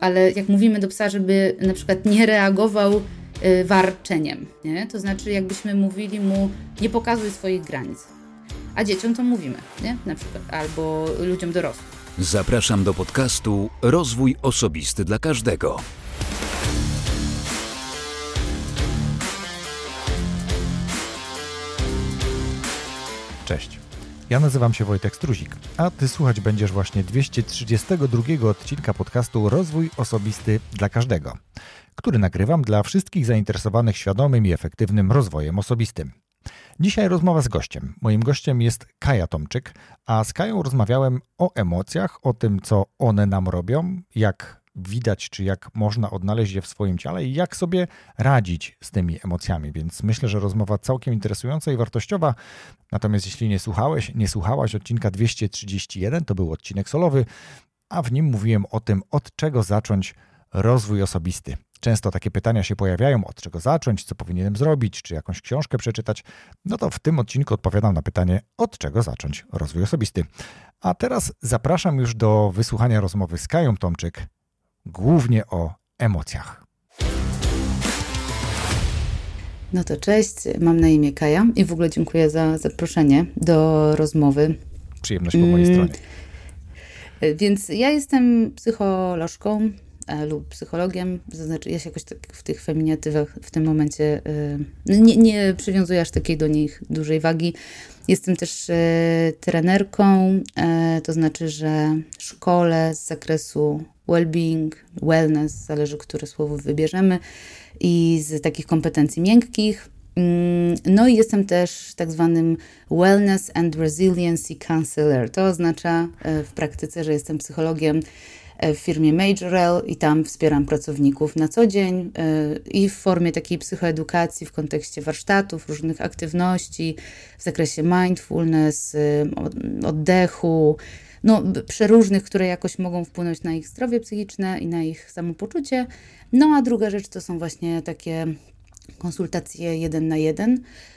Ale jak mówimy do psa, żeby na przykład nie reagował y, warczeniem, nie? to znaczy jakbyśmy mówili mu nie pokazuj swoich granic. A dzieciom to mówimy, nie? na przykład, albo ludziom dorosłym. Zapraszam do podcastu Rozwój Osobisty dla Każdego. Cześć. Ja nazywam się Wojtek Struzik, a ty słuchać będziesz właśnie 232 odcinka podcastu Rozwój Osobisty dla Każdego, który nagrywam dla wszystkich zainteresowanych świadomym i efektywnym rozwojem osobistym. Dzisiaj rozmowa z gościem. Moim gościem jest Kaja Tomczyk, a z Kają rozmawiałem o emocjach, o tym, co one nam robią, jak widać, czy jak można odnaleźć je w swoim ciele i jak sobie radzić z tymi emocjami. Więc myślę, że rozmowa całkiem interesująca i wartościowa. Natomiast jeśli nie słuchałeś, nie słuchałaś odcinka 231, to był odcinek solowy, a w nim mówiłem o tym, od czego zacząć rozwój osobisty. Często takie pytania się pojawiają, od czego zacząć, co powinienem zrobić, czy jakąś książkę przeczytać. No to w tym odcinku odpowiadam na pytanie, od czego zacząć rozwój osobisty. A teraz zapraszam już do wysłuchania rozmowy z Kają Tomczyk, głównie o emocjach. No to cześć, mam na imię Kaja i w ogóle dziękuję za zaproszenie do rozmowy. Przyjemność po mojej stronie. Więc ja jestem psycholożką, lub psychologiem, to znaczy ja się jakoś tak w tych feminatywach w tym momencie e, nie, nie przywiązuję aż takiej do nich dużej wagi. Jestem też e, trenerką, to znaczy, że szkole z zakresu well-being, wellness, zależy, które słowo wybierzemy, i z takich kompetencji miękkich. Mm, no i jestem też tak zwanym Wellness and Resiliency Counselor. To oznacza w praktyce, że jestem psychologiem E, w firmie Majorel i tam wspieram pracowników na co dzień e, i w formie takiej psychoedukacji w kontekście warsztatów, różnych aktywności w zakresie mindfulness, e, oddechu, no, przeróżnych, które jakoś mogą wpłynąć na ich zdrowie psychiczne i na ich samopoczucie. No a druga rzecz to są właśnie takie konsultacje jeden na jeden E,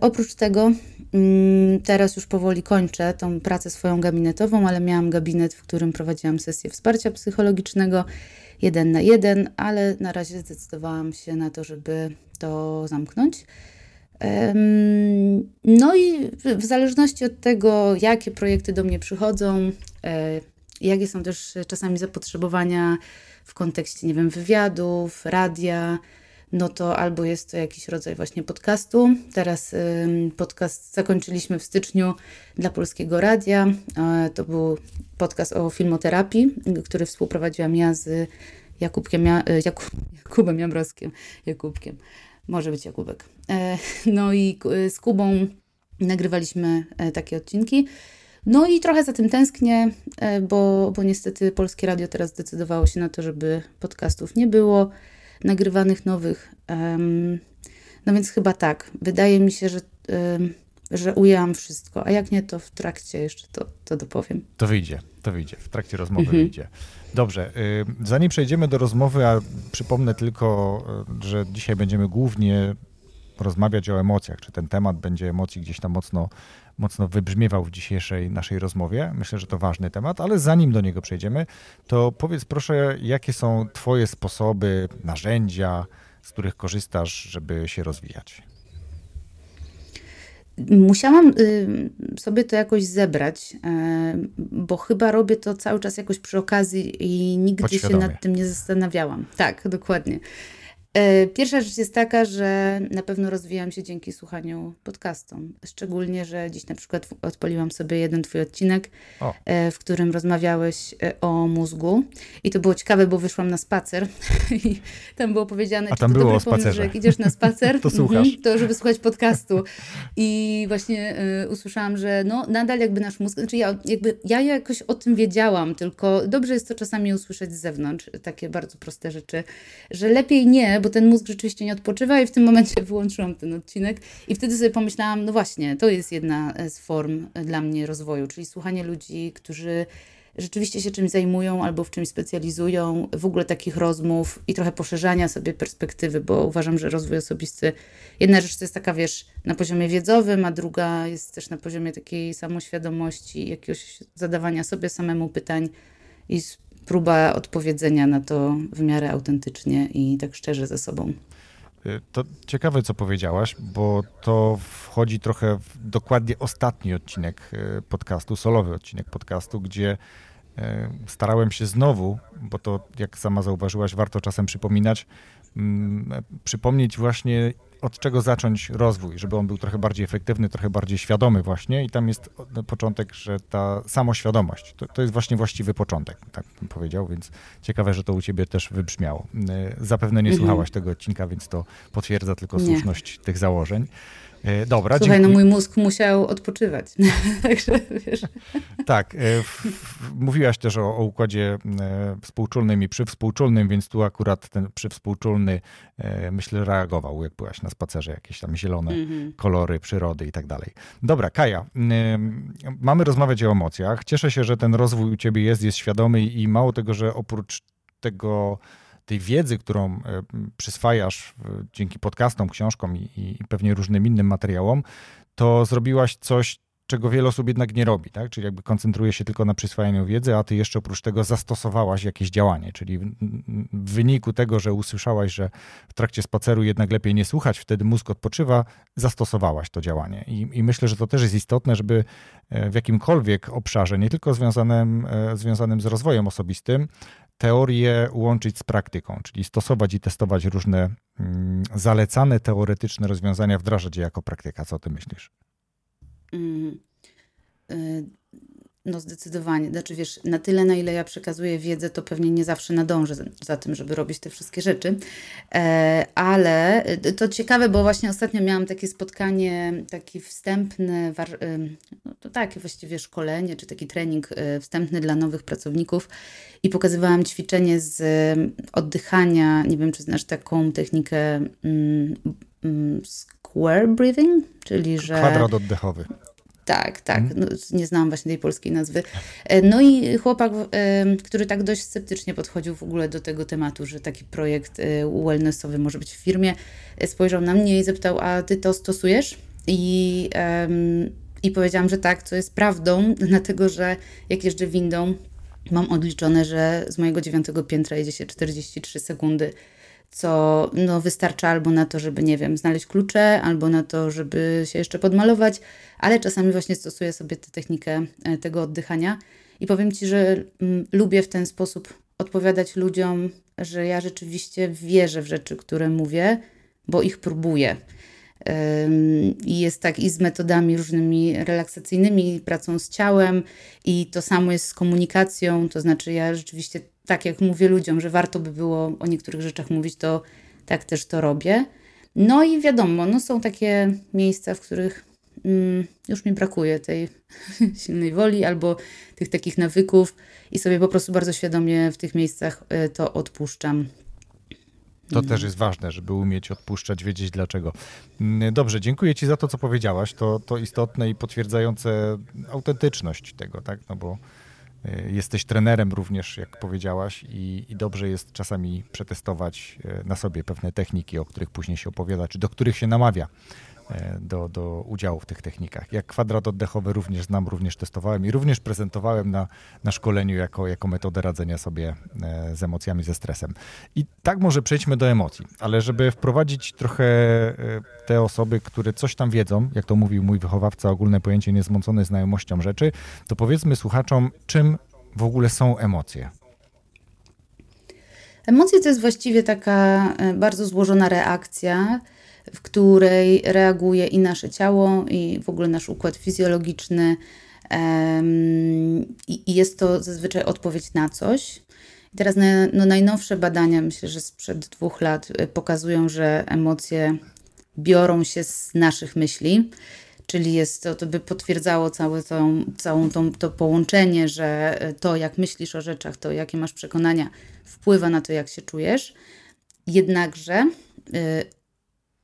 oprócz tego, mm, teraz już powoli kończę tą pracę swoją gabinetową, ale miałam gabinet, w którym prowadziłam sesję wsparcia psychologicznego jeden na jeden, ale na razie zdecydowałam się na to, żeby to zamknąć. No i w zależności od tego, jakie projekty do mnie przychodzą, e, jakie są też czasami zapotrzebowania w kontekście, nie wiem, wywiadów, radia, no to albo jest to jakiś rodzaj właśnie podcastu. Teraz podcast zakończyliśmy w styczniu dla Polskiego Radia. To był podcast o filmoterapii, który współprowadziłam ja z Jakubkiem, e, Jakub, Jakubem Jamrowskim. Jakubkiem. Może być Jakubek. E, no i z Kubą nagrywaliśmy e, takie odcinki. No i trochę za tym tęsknię, bo, bo niestety Polskie Radio teraz zdecydowało się na to, żeby podcastów nie było nagrywanych nowych. No więc chyba tak. Wydaje mi się, że, że ujęłam wszystko, a jak nie, to w trakcie jeszcze to, to dopowiem. To wyjdzie, to wyjdzie. W trakcie rozmowy mhm. wyjdzie. Dobrze, zanim przejdziemy do rozmowy, a przypomnę tylko, że dzisiaj będziemy głównie rozmawiać o emocjach, czy ten temat będzie emocji gdzieś tam mocno, mocno wybrzmiewał w dzisiejszej naszej rozmowie. Myślę, że to ważny temat, ale zanim do niego przejdziemy, to powiedz proszę, jakie są Twoje sposoby, narzędzia, z których korzystasz, żeby się rozwijać? Musiałam y, sobie to jakoś zebrać, y, bo chyba robię to cały czas jakoś przy okazji i nigdy się nad tym nie zastanawiałam. Tak, dokładnie. E, pierwsza rzecz jest taka, że na pewno rozwijam się dzięki słuchaniu podcastom. Szczególnie, że dziś na przykład odpaliłam sobie jeden twój odcinek, o. E, w którym rozmawiałeś e, o mózgu. I to było ciekawe, bo wyszłam na spacer i tam było powiedziane, A tam było dobry pomysł, że jak idziesz na spacer, to, słuchasz. Mhm, to żeby słuchać podcastu. I właśnie usłyszałam, że no nadal jakby nasz mózg, znaczy ja, jakby, ja jakoś o tym wiedziałam, tylko dobrze jest to czasami usłyszeć z zewnątrz, takie bardzo proste rzeczy, że lepiej nie, bo ten mózg rzeczywiście nie odpoczywa i w tym momencie wyłączyłam ten odcinek. I wtedy sobie pomyślałam, no właśnie, to jest jedna z form dla mnie rozwoju, czyli słuchanie ludzi, którzy rzeczywiście się czymś zajmują albo w czymś specjalizują, w ogóle takich rozmów i trochę poszerzania sobie perspektywy, bo uważam, że rozwój osobisty, jedna rzecz to jest taka, wiesz, na poziomie wiedzowym, a druga jest też na poziomie takiej samoświadomości, jakiegoś zadawania sobie samemu pytań i próba odpowiedzenia na to w miarę autentycznie i tak szczerze ze sobą. Y, to ciekawe, co powiedziałaś, bo to wchodzi trochę w dokładnie ostatni odcinek y, podcastu, solowy odcinek podcastu, gdzie y, starałem się znowu, bo to jak sama zauważyłaś, warto czasem przypominać, przypomnieć właśnie od czego zacząć rozwój, żeby on był trochę bardziej efektywny, trochę bardziej świadomy właśnie i tam jest początek, że ta samoświadomość, to, to jest właśnie właściwy początek, tak bym powiedział, więc ciekawe, że to u ciebie też wybrzmiało. Zapewne nie mhm. słuchałaś tego odcinka, więc to potwierdza tylko słuszność nie. tych założeń. E, dobra, Słuchaj, no mój mózg musiał odpoczywać. Także wiesz. Tak. E, mówiłaś też o, o, układzie e, współczulnym i przywspółczulnym, więc tu akurat ten przywspółczulny myślę reagował, jak byłaś na spacerze, jakieś tam zielone mm-hmm. kolory przyrody i tak dalej. Dobra, Kaja, mamy rozmawiać o emocjach. Cieszę się, że ten rozwój u ciebie jest, jest świadomy i mało tego, że oprócz tego tej wiedzy, którą e, przyswajasz dzięki podcastom, książkom i, i pewnie różnym innym materiałom, to zrobiłaś coś, czego wiele osób jednak nie robi, tak? Czyli jakby koncentruje się tylko na przyswajaniu wiedzy, a ty jeszcze oprócz tego zastosowałaś jakieś działanie, czyli w, wyniku tego, że usłyszałaś, że w trakcie spaceru jednak lepiej nie słuchać, wtedy mózg odpoczywa, zastosowałaś to działanie. I, i myślę, że to też jest istotne, żeby e, w jakimkolwiek obszarze, nie tylko związanym, e, związanym z rozwojem osobistym, teorię łączyć z praktyką, czyli stosować i testować różne mm, zalecane teoretyczne rozwiązania, wdrażać je jako praktyka. Co ty myślisz? Mm, y no zdecydowanie. Znaczy wiesz, na tyle, na ile ja przekazuję wiedzę, to pewnie nie zawsze nadążę za tym, żeby robić te wszystkie rzeczy. E, ale y, to ciekawe, bo właśnie ostatnio miałam takie spotkanie, taki wstępny, no to takie właściwie szkolenie, czy taki trening y, wstępny dla nowych pracowników i pokazywałam ćwiczenie z oddychania. Nie wiem, czy znasz taką technikę mm, mm, square breathing, czyli że... Kwadrat oddechowy. Tak, tak. Mhm. No, nie znałam właśnie tej polskiej nazwy. E, no i chłopak, który tak dość sceptycznie podchodził w ogóle do tego tematu, że taki projekt e, wellnessowy może być w firmie, e, spojrzał na mnie i zapytał, a ty to stosujesz? I, i powiedziałam, że tak, co jest prawdą, dlatego że jak jeżdżę windą, mam odliczone, że z mojego dziewiątego piętra jedzie się 43 sekundy co no, wystarcza albo na to, żeby, nie wiem, znaleźć klucze, albo na to, żeby się jeszcze podmalować, ale czasami właśnie stosuję sobie tę technikę e, tego oddychania i powiem Ci, że mm, lubię w ten sposób odpowiadać ludziom, że ja rzeczywiście wierzę w rzeczy, które mówię, bo ich próbuję. I jest tak i z metodami różnymi relaksacyjnymi, pracą z ciałem, i to samo jest z komunikacją. To znaczy, ja rzeczywiście tak jak mówię ludziom, że warto by było o niektórych rzeczach mówić, to tak też to robię. No i wiadomo, no są takie miejsca, w których mm, już mi brakuje tej silnej woli albo tych takich nawyków i sobie po prostu bardzo świadomie w tych miejscach y, to odpuszczam. To też jest ważne, żeby umieć odpuszczać, wiedzieć dlaczego. Mm, dobrze, dziękuję Ci za to, co powiedziałaś. To, to istotne i potwierdzające autentyczność tego, tak? No bo E, jesteś trenerem również, jak powiedziałaś, i, i, dobrze jest czasami przetestować e, na sobie pewne techniki, o których później się opowiada, czy do których się namawia. e, do, do udziału w tych technikach. Jak kwadrat oddechowy również znam, również testowałem i również prezentowałem na, na szkoleniu jako, jako metodę radzenia sobie z emocjami, ze stresem. I tak może przejdźmy do emocji, ale żeby wprowadzić trochę te osoby, które coś tam wiedzą, jak to mówił mój wychowawca, ogólne pojęcie niezmącone znajomością rzeczy, to powiedzmy słuchaczom, czym w ogóle są emocje. Emocje to jest właściwie taka e, bardzo złożona reakcja, w której reaguje i nasze ciało, i w ogóle nasz układ fizjologiczny. I jest to zazwyczaj odpowiedź na coś. I teraz no, najnowsze badania, myślę, że sprzed dwóch lat, e, pokazują, że emocje biorą się z naszych myśli, czyli jest to, to by potwierdzało całe tą, całą tą, to połączenie, że to, jak myślisz o rzeczach, to jakie masz przekonania, wpływa na to, jak się czujesz. Jednakże y,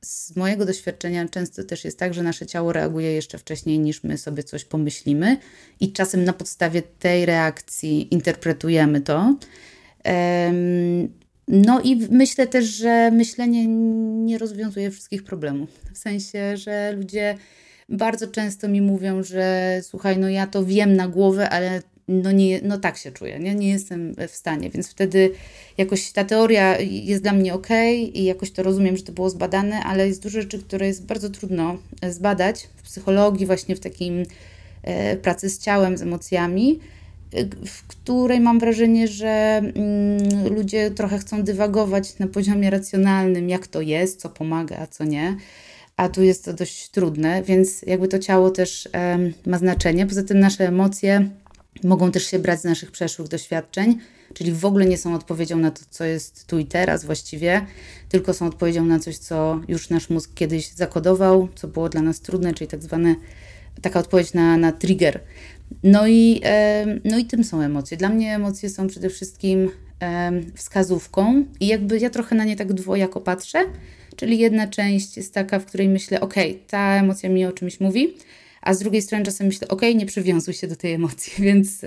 z mojego doświadczenia często też jest tak, że nasze ciało reaguje jeszcze wcześniej niż my sobie coś pomyślimy i czasem na podstawie tej reakcji interpretujemy to. No i myślę też, że myślenie nie rozwiązuje wszystkich problemów. W sensie, że ludzie bardzo często mi mówią, że słuchaj, no ja to wiem na głowę, ale no, nie, no tak się czuję, nie? nie jestem w stanie, więc wtedy jakoś ta teoria jest dla mnie ok i jakoś to rozumiem, że to było zbadane, ale jest dużo rzeczy, które jest bardzo trudno zbadać w psychologii, właśnie w takim e, pracy z ciałem, z emocjami, w której mam wrażenie, że mm, ludzie trochę chcą dywagować na poziomie racjonalnym, jak to jest, co pomaga, a co nie. A tu jest to dość trudne, więc jakby to ciało też ma znaczenie. Poza tym nasze emocje mogą też się brać z naszych przeszłych doświadczeń, czyli w ogóle nie są odpowiedzią na to, co jest tu i teraz właściwie, tylko są odpowiedzią na coś, co już nasz mózg kiedyś zakodował, co było dla nas trudne, czyli tak zwane taka odpowiedź na, na trigger. No i, no i tym są emocje. Dla mnie emocje są przede wszystkim wskazówką i jakby ja trochę na nie tak dwojako patrzę, czyli jedna część jest taka, w której myślę, ok, ta emocja mi o czymś mówi, a z drugiej strony czasem myślę, ok, nie przywiązuj się do tej emocji, więc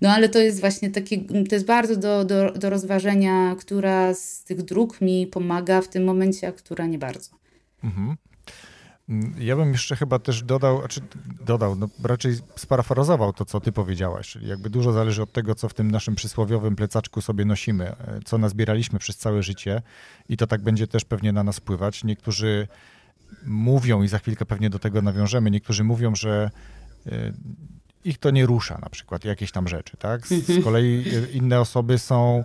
no ale to jest właśnie takie, to jest bardzo do, do, do rozważenia, która z tych dróg mi pomaga w tym momencie, a która nie bardzo. Mhm. Ja bym jeszcze chyba też dodał, znaczy dodał, no raczej sparafrazował to, co ty powiedziałaś, czyli jakby dużo zależy od tego, co w tym naszym przysłowiowym plecaczku sobie nosimy, e, co nazbieraliśmy przez całe życie i to tak będzie też pewnie na nas wpływać. Niektórzy mówią, i za chwilkę pewnie do tego nawiążemy, niektórzy mówią, że e, ich to nie rusza na przykład, jakieś tam rzeczy, tak? Z, kolei e, inne osoby są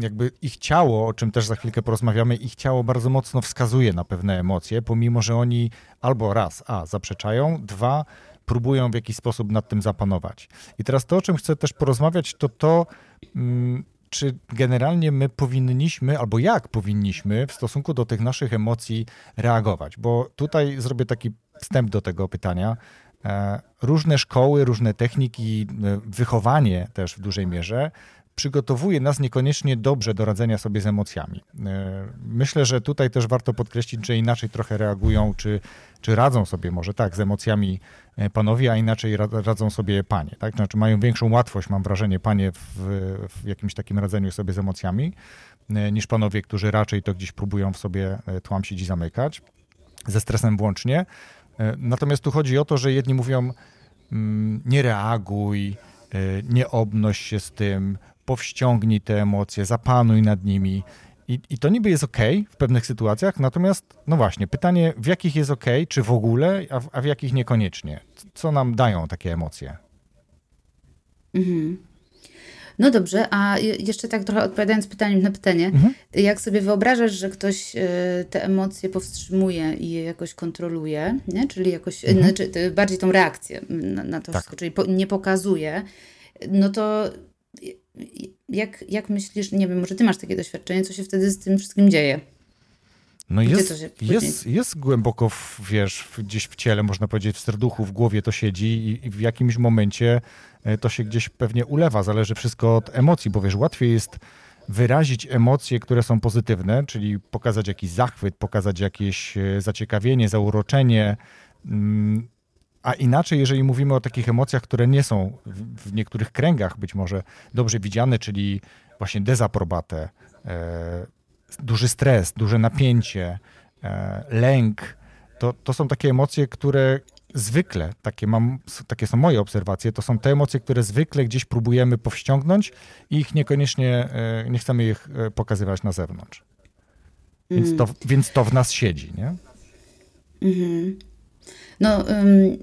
jakby ich ciało, o czym też za chwilkę porozmawiamy, ich ciało bardzo mocno wskazuje na pewne emocje, pomimo że oni albo raz, a zaprzeczają, dwa, próbują w jakiś sposób nad tym zapanować. I teraz to, o czym chcę też porozmawiać, to to, mm, czy generalnie my powinniśmy, albo jak powinniśmy w stosunku do tych naszych emocji reagować? Bo tutaj zrobię taki wstęp do tego pytania. E, różne szkoły, różne techniki, e, wychowanie też w dużej mierze przygotowuje nas niekoniecznie dobrze do radzenia sobie z emocjami. E, myślę, że tutaj też warto podkreślić, że inaczej trochę reagują, czy, czy radzą sobie może tak z emocjami e, panowie, a inaczej radzą sobie panie. Tak? Znaczy mają większą łatwość, mam wrażenie, panie w, w jakimś takim radzeniu sobie z emocjami, e, niż panowie, którzy raczej to gdzieś próbują w sobie tłamsić i zamykać, ze stresem włącznie. Natomiast tu chodzi o to, że jedni mówią mm, nie reaguj, nie obnoś się z tym, powściągnij te emocje, zapanuj nad nimi. I, I to niby jest ok w pewnych sytuacjach, natomiast, no właśnie, pytanie, w jakich jest ok, czy w ogóle, a w, a w jakich niekoniecznie? Co nam dają takie emocje? Mhm. No dobrze, a jeszcze tak trochę odpowiadając pytaniem na pytanie, mhm. jak sobie wyobrażasz, że ktoś e, te emocje powstrzymuje i je jakoś kontroluje, nie? czyli jakoś, mhm. znaczy bardziej tą reakcję na, na to tak. wszystko, czyli po, nie pokazuje, no to jak, jak myślisz, nie wiem, może ty masz takie doświadczenie, co się wtedy z tym wszystkim dzieje? No jest, jest, jest głęboko, w, wiesz, gdzieś w ciele, można powiedzieć, w serduchu, w głowie to siedzi i, i w jakimś momencie e, to się gdzieś pewnie ulewa. Zależy wszystko od emocji, bo wiesz, łatwiej jest wyrazić emocje, które są pozytywne, czyli pokazać jakiś zachwyt, pokazać jakieś e, zaciekawienie, zauroczenie, mm, a inaczej, jeżeli mówimy o takich emocjach, które nie są w niektórych kręgach być może dobrze widziane, czyli właśnie dezaprobatę, e, duży stres, duże napięcie, e, lęk, to, to są takie emocje, które zwykle, takie, mam, takie są moje obserwacje, to są te emocje, które zwykle gdzieś próbujemy powściągnąć i ich niekoniecznie, e, nie chcemy ich e, pokazywać na zewnątrz. Więc, mm. to, więc to w nas siedzi, nie? Mhm. No,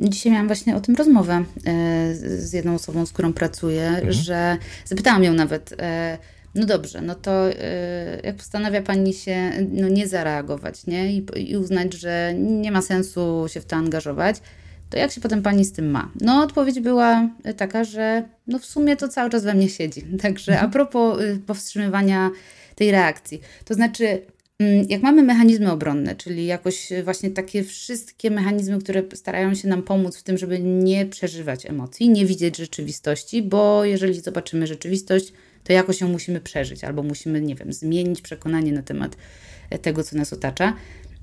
dzisiaj miałam właśnie o tym rozmowę e, z jedną osobą, z którą pracuję, mhm. że zapytałam ją nawet, e, no dobrze, no to e, jak postanawia Pani się no, nie zareagować, nie? I, I uznać, że nie ma sensu się w to angażować, to jak się potem Pani z tym ma? No, odpowiedź była taka, że no w sumie to cały czas we mnie siedzi. Także mhm. a propos y, powstrzymywania tej reakcji, to znaczy jak mamy mechanizmy obronne, czyli jakoś właśnie takie wszystkie mechanizmy, które starają się nam pomóc w tym, żeby nie przeżywać emocji, nie widzieć rzeczywistości, bo jeżeli zobaczymy rzeczywistość, to jakoś ją musimy przeżyć albo musimy, nie wiem, zmienić przekonanie na temat e, tego, co nas otacza.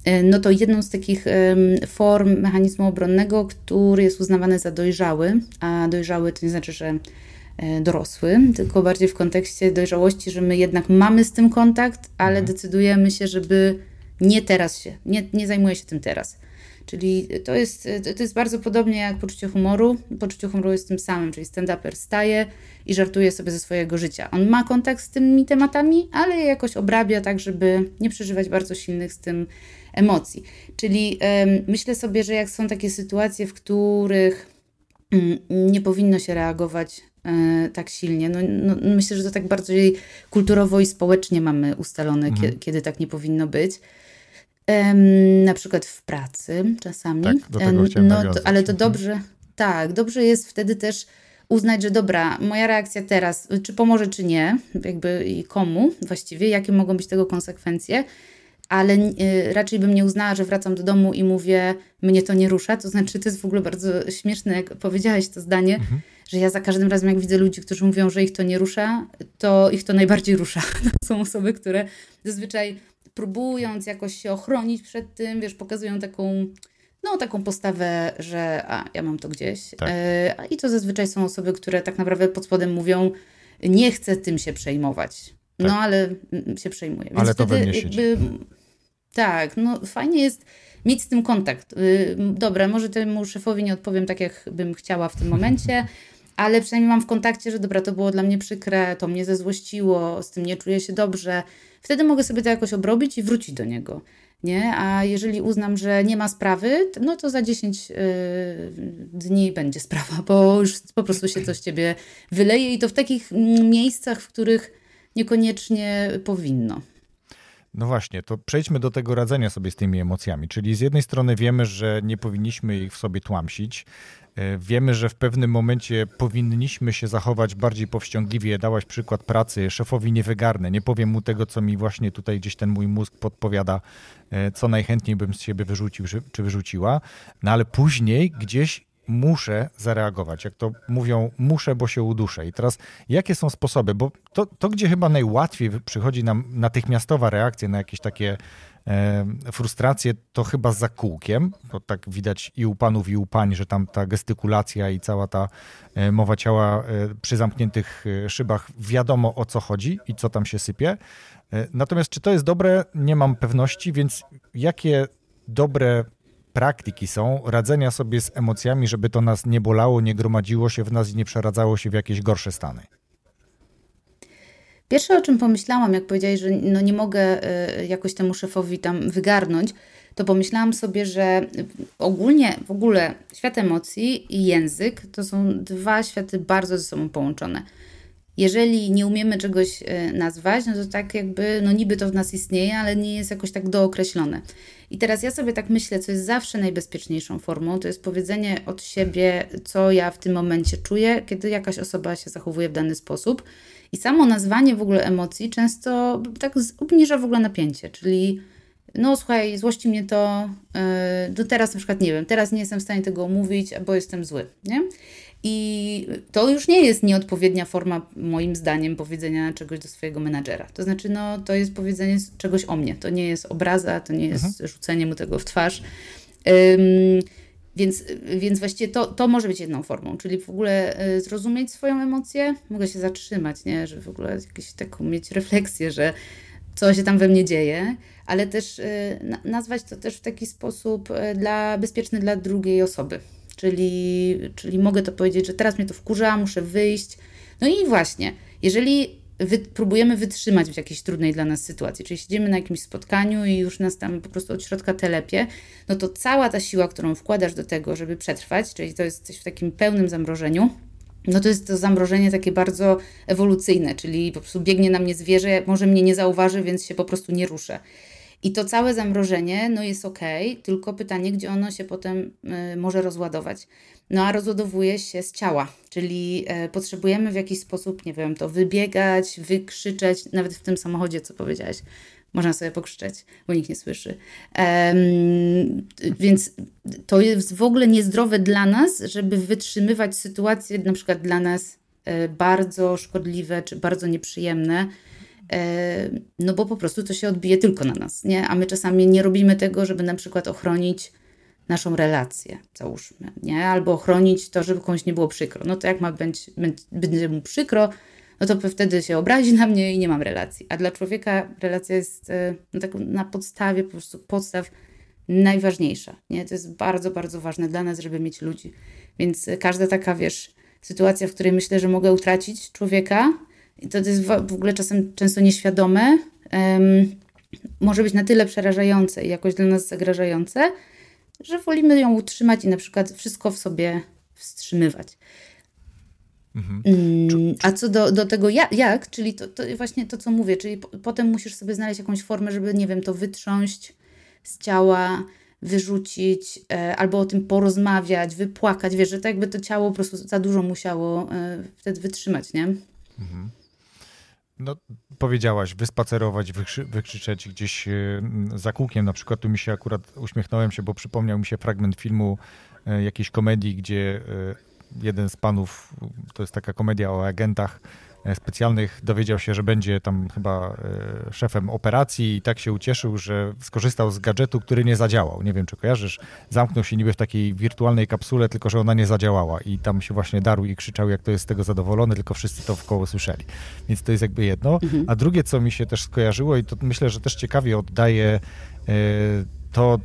E, no to jedną z takich form mechanizmu obronnego, który jest uznawany za dojrzały, a dojrzały to nie znaczy, że E, dorosły, tylko bardziej w kontekście dojrzałości, że my jednak mamy z tym kontakt, ale mhm. decydujemy się, żeby nie teraz się, nie, nie zajmuję się tym teraz. Czyli to jest, to jest bardzo podobnie jak poczucie humoru. Poczucie humoru jest tym samym, czyli stand-uper staje i żartuje sobie ze swojego życia. On ma kontakt z tymi tematami, ale je jakoś obrabia tak, żeby nie przeżywać bardzo silnych z tym emocji. Czyli myślę sobie, że jak są takie sytuacje, w których mm, nie powinno się reagować e, tak silnie. No, no, myślę, że to tak bardziej kulturowo i społecznie mamy ustalone, mhm. kiedy, kiedy tak nie powinno być. Um, na przykład w pracy czasami. Tak, do tego um, no, to, ale to mhm. dobrze, tak, dobrze jest wtedy też uznać, że dobra, moja reakcja teraz, czy pomoże, czy nie, jakby i komu właściwie, jakie mogą być tego konsekwencje, ale y, raczej bym nie uznała, że wracam do domu i mówię, mnie to nie rusza. To znaczy, to jest w ogóle bardzo śmieszne, jak powiedziałaś to zdanie, mhm. że ja za każdym razem, jak widzę ludzi, którzy mówią, że ich to nie rusza, to ich to najbardziej rusza. To są osoby, które zazwyczaj próbując jakoś się ochronić przed tym, wiesz, pokazują taką, no taką postawę, że a, ja mam to gdzieś. Tak. E, I to zazwyczaj są osoby, które tak naprawdę pod spodem mówią, nie chcę tym się przejmować. Tak. No ale się przejmuję. Więc ale to mnie jakby, Tak, no fajnie jest mieć z tym kontakt. Y, dobra, może temu szefowi nie odpowiem tak, jak bym chciała w tym momencie, ale przynajmniej mam w kontakcie, że dobra, to było dla mnie przykre, to mnie zezłościło, z tym nie czuję się dobrze. Wtedy mogę sobie to jakoś obrobić i wrócić do niego. Nie? A jeżeli uznam, że nie ma sprawy, no to za 10 yy, dni będzie sprawa, bo już po prostu się coś ciebie wyleje i to w takich mm, miejscach, w których niekoniecznie powinno. No właśnie, to przejdźmy do tego radzenia sobie z tymi emocjami. Czyli z jednej strony wiemy, że nie powinniśmy ich w sobie tłamsić. E, wiemy, że w pewnym momencie powinniśmy się zachować bardziej powściągliwie. Dałaś przykład pracy, szefowi nie wygarnę, nie powiem mu tego, co mi właśnie tutaj gdzieś ten mój mózg podpowiada, e, co najchętniej bym z siebie wyrzucił czy wyrzuciła. No ale później gdzieś muszę zareagować. Jak to mówią, muszę, bo się uduszę. I teraz jakie są sposoby? Bo to, to gdzie chyba najłatwiej przychodzi nam natychmiastowa reakcja na jakieś takie e, frustracje, to chyba za kółkiem, bo tak widać i u panów, i u pań, że tam ta gestykulacja i cała ta e, mowa ciała e, przy zamkniętych e, szybach wiadomo o co chodzi i co tam się sypie. E, natomiast czy to jest dobre, nie mam pewności, więc jakie dobre praktyki są radzenia sobie z emocjami, żeby to nas nie bolało, nie gromadziło się w nas i nie przeradzało się w jakieś gorsze stany? Pierwsze, o czym pomyślałam, jak powiedziałeś, że no nie mogę y, jakoś temu szefowi tam wygarnąć, to pomyślałam sobie, że ogólnie w ogóle świat emocji i język to są dwa światy bardzo ze sobą połączone jeżeli nie umiemy czegoś e, nazwać, no to tak jakby, no niby to w nas istnieje, ale nie jest jakoś tak dookreślone. I teraz ja sobie tak myślę, co jest zawsze najbezpieczniejszą formą, to jest powiedzenie od siebie, co ja w tym momencie czuję, kiedy jakaś osoba się zachowuje w dany sposób. I samo nazwanie w ogóle emocji często tak obniża w ogóle napięcie, czyli no słuchaj, złości mnie to, do teraz na przykład nie wiem, teraz nie jestem w stanie tego omówić, bo jestem zły, nie? I to już nie jest nieodpowiednia forma, moim zdaniem, powiedzenia czegoś do swojego menadżera. To znaczy, no, to jest powiedzenie czegoś o mnie. To nie jest obraza, to nie jest mhm. rzucenie mu tego w twarz. Um, więc, więc właściwie to, to może być jedną formą, czyli w ogóle y, zrozumieć swoją emocję, mogę się zatrzymać, nie? że w ogóle jakieś taką mieć refleksję, że co się tam we mnie dzieje, ale też y, nazwać to też w taki sposób y, dla, bezpieczny dla drugiej osoby. Czyli, czyli mogę to powiedzieć, że teraz mnie to wkurza, muszę wyjść. No i właśnie, jeżeli wy, próbujemy wytrzymać w jakiejś trudnej dla nas sytuacji, czyli siedzimy na jakimś spotkaniu i już nas tam po prostu od środka telepie, no to cała ta siła, którą wkładasz do tego, żeby przetrwać, czyli to jest coś w takim pełnym zamrożeniu, no to jest to zamrożenie takie bardzo ewolucyjne, czyli po prostu biegnie na mnie zwierzę, może mnie nie zauważy, więc się po prostu nie ruszę. I to całe zamrożenie no jest ok, tylko pytanie, gdzie ono się potem y, może rozładować. No a rozładowuje się z ciała, czyli y, potrzebujemy w jakiś sposób, nie wiem, to wybiegać, wykrzyczeć, nawet w tym samochodzie, co powiedziałaś. Można sobie pokrzyczeć, bo nikt nie słyszy. Um, więc to jest w ogóle niezdrowe dla nas, żeby wytrzymywać sytuacje, na przykład dla nas y, bardzo szkodliwe czy bardzo nieprzyjemne, no bo po prostu to się odbije tylko na nas, nie? A my czasami nie robimy tego, żeby na przykład ochronić naszą relację, załóżmy, nie? Albo ochronić to, żeby komuś nie było przykro. No to jak ma być, będzie mu przykro, no to wtedy się obrazi na mnie i nie mam relacji. A dla człowieka relacja jest e, no, tak na podstawie, po prostu podstaw najważniejsza. Nie? To jest bardzo, bardzo ważne dla nas, żeby mieć ludzi. Więc każda taka, wiesz, sytuacja, w której myślę, że mogę utracić człowieka, i to jest w ogóle czasem często nieświadome, um, może być na tyle przerażające i jakoś dla nas zagrażające, że wolimy ją utrzymać i na przykład wszystko w sobie wstrzymywać. Mhm. Mm, a co do, do tego jak, jak czyli to, to właśnie to, co mówię, czyli po, potem musisz sobie znaleźć jakąś formę, żeby, nie wiem, to wytrząść z ciała, wyrzucić, e, albo o tym porozmawiać, wypłakać, wiesz, że to jakby to ciało po prostu za dużo musiało e, wtedy wytrzymać, nie? Mhm. No, powiedziałaś, wyspacerować, wykrzy, wykrzyczeć gdzieś e, za kółkiem. Na przykład tu mi się akurat uśmiechnąłem się, bo przypomniał mi się fragment filmu e, jakiejś komedii, gdzie e, jeden z panów, to jest taka komedia o agentach, specjalnych dowiedział się, że będzie tam chyba e, szefem operacji i tak się ucieszył, że skorzystał z gadżetu, który nie zadziałał. Nie wiem, czy kojarzysz. Zamknął się niby w takiej wirtualnej kapsule, tylko że ona nie zadziałała i tam się właśnie darł i krzyczał, jak to jest z tego zadowolony, tylko wszyscy to w koło słyszeli. Więc to jest jakby jedno. Mhm. A drugie, co mi się też skojarzyło i to myślę, że też ciekawie oddaje e, to,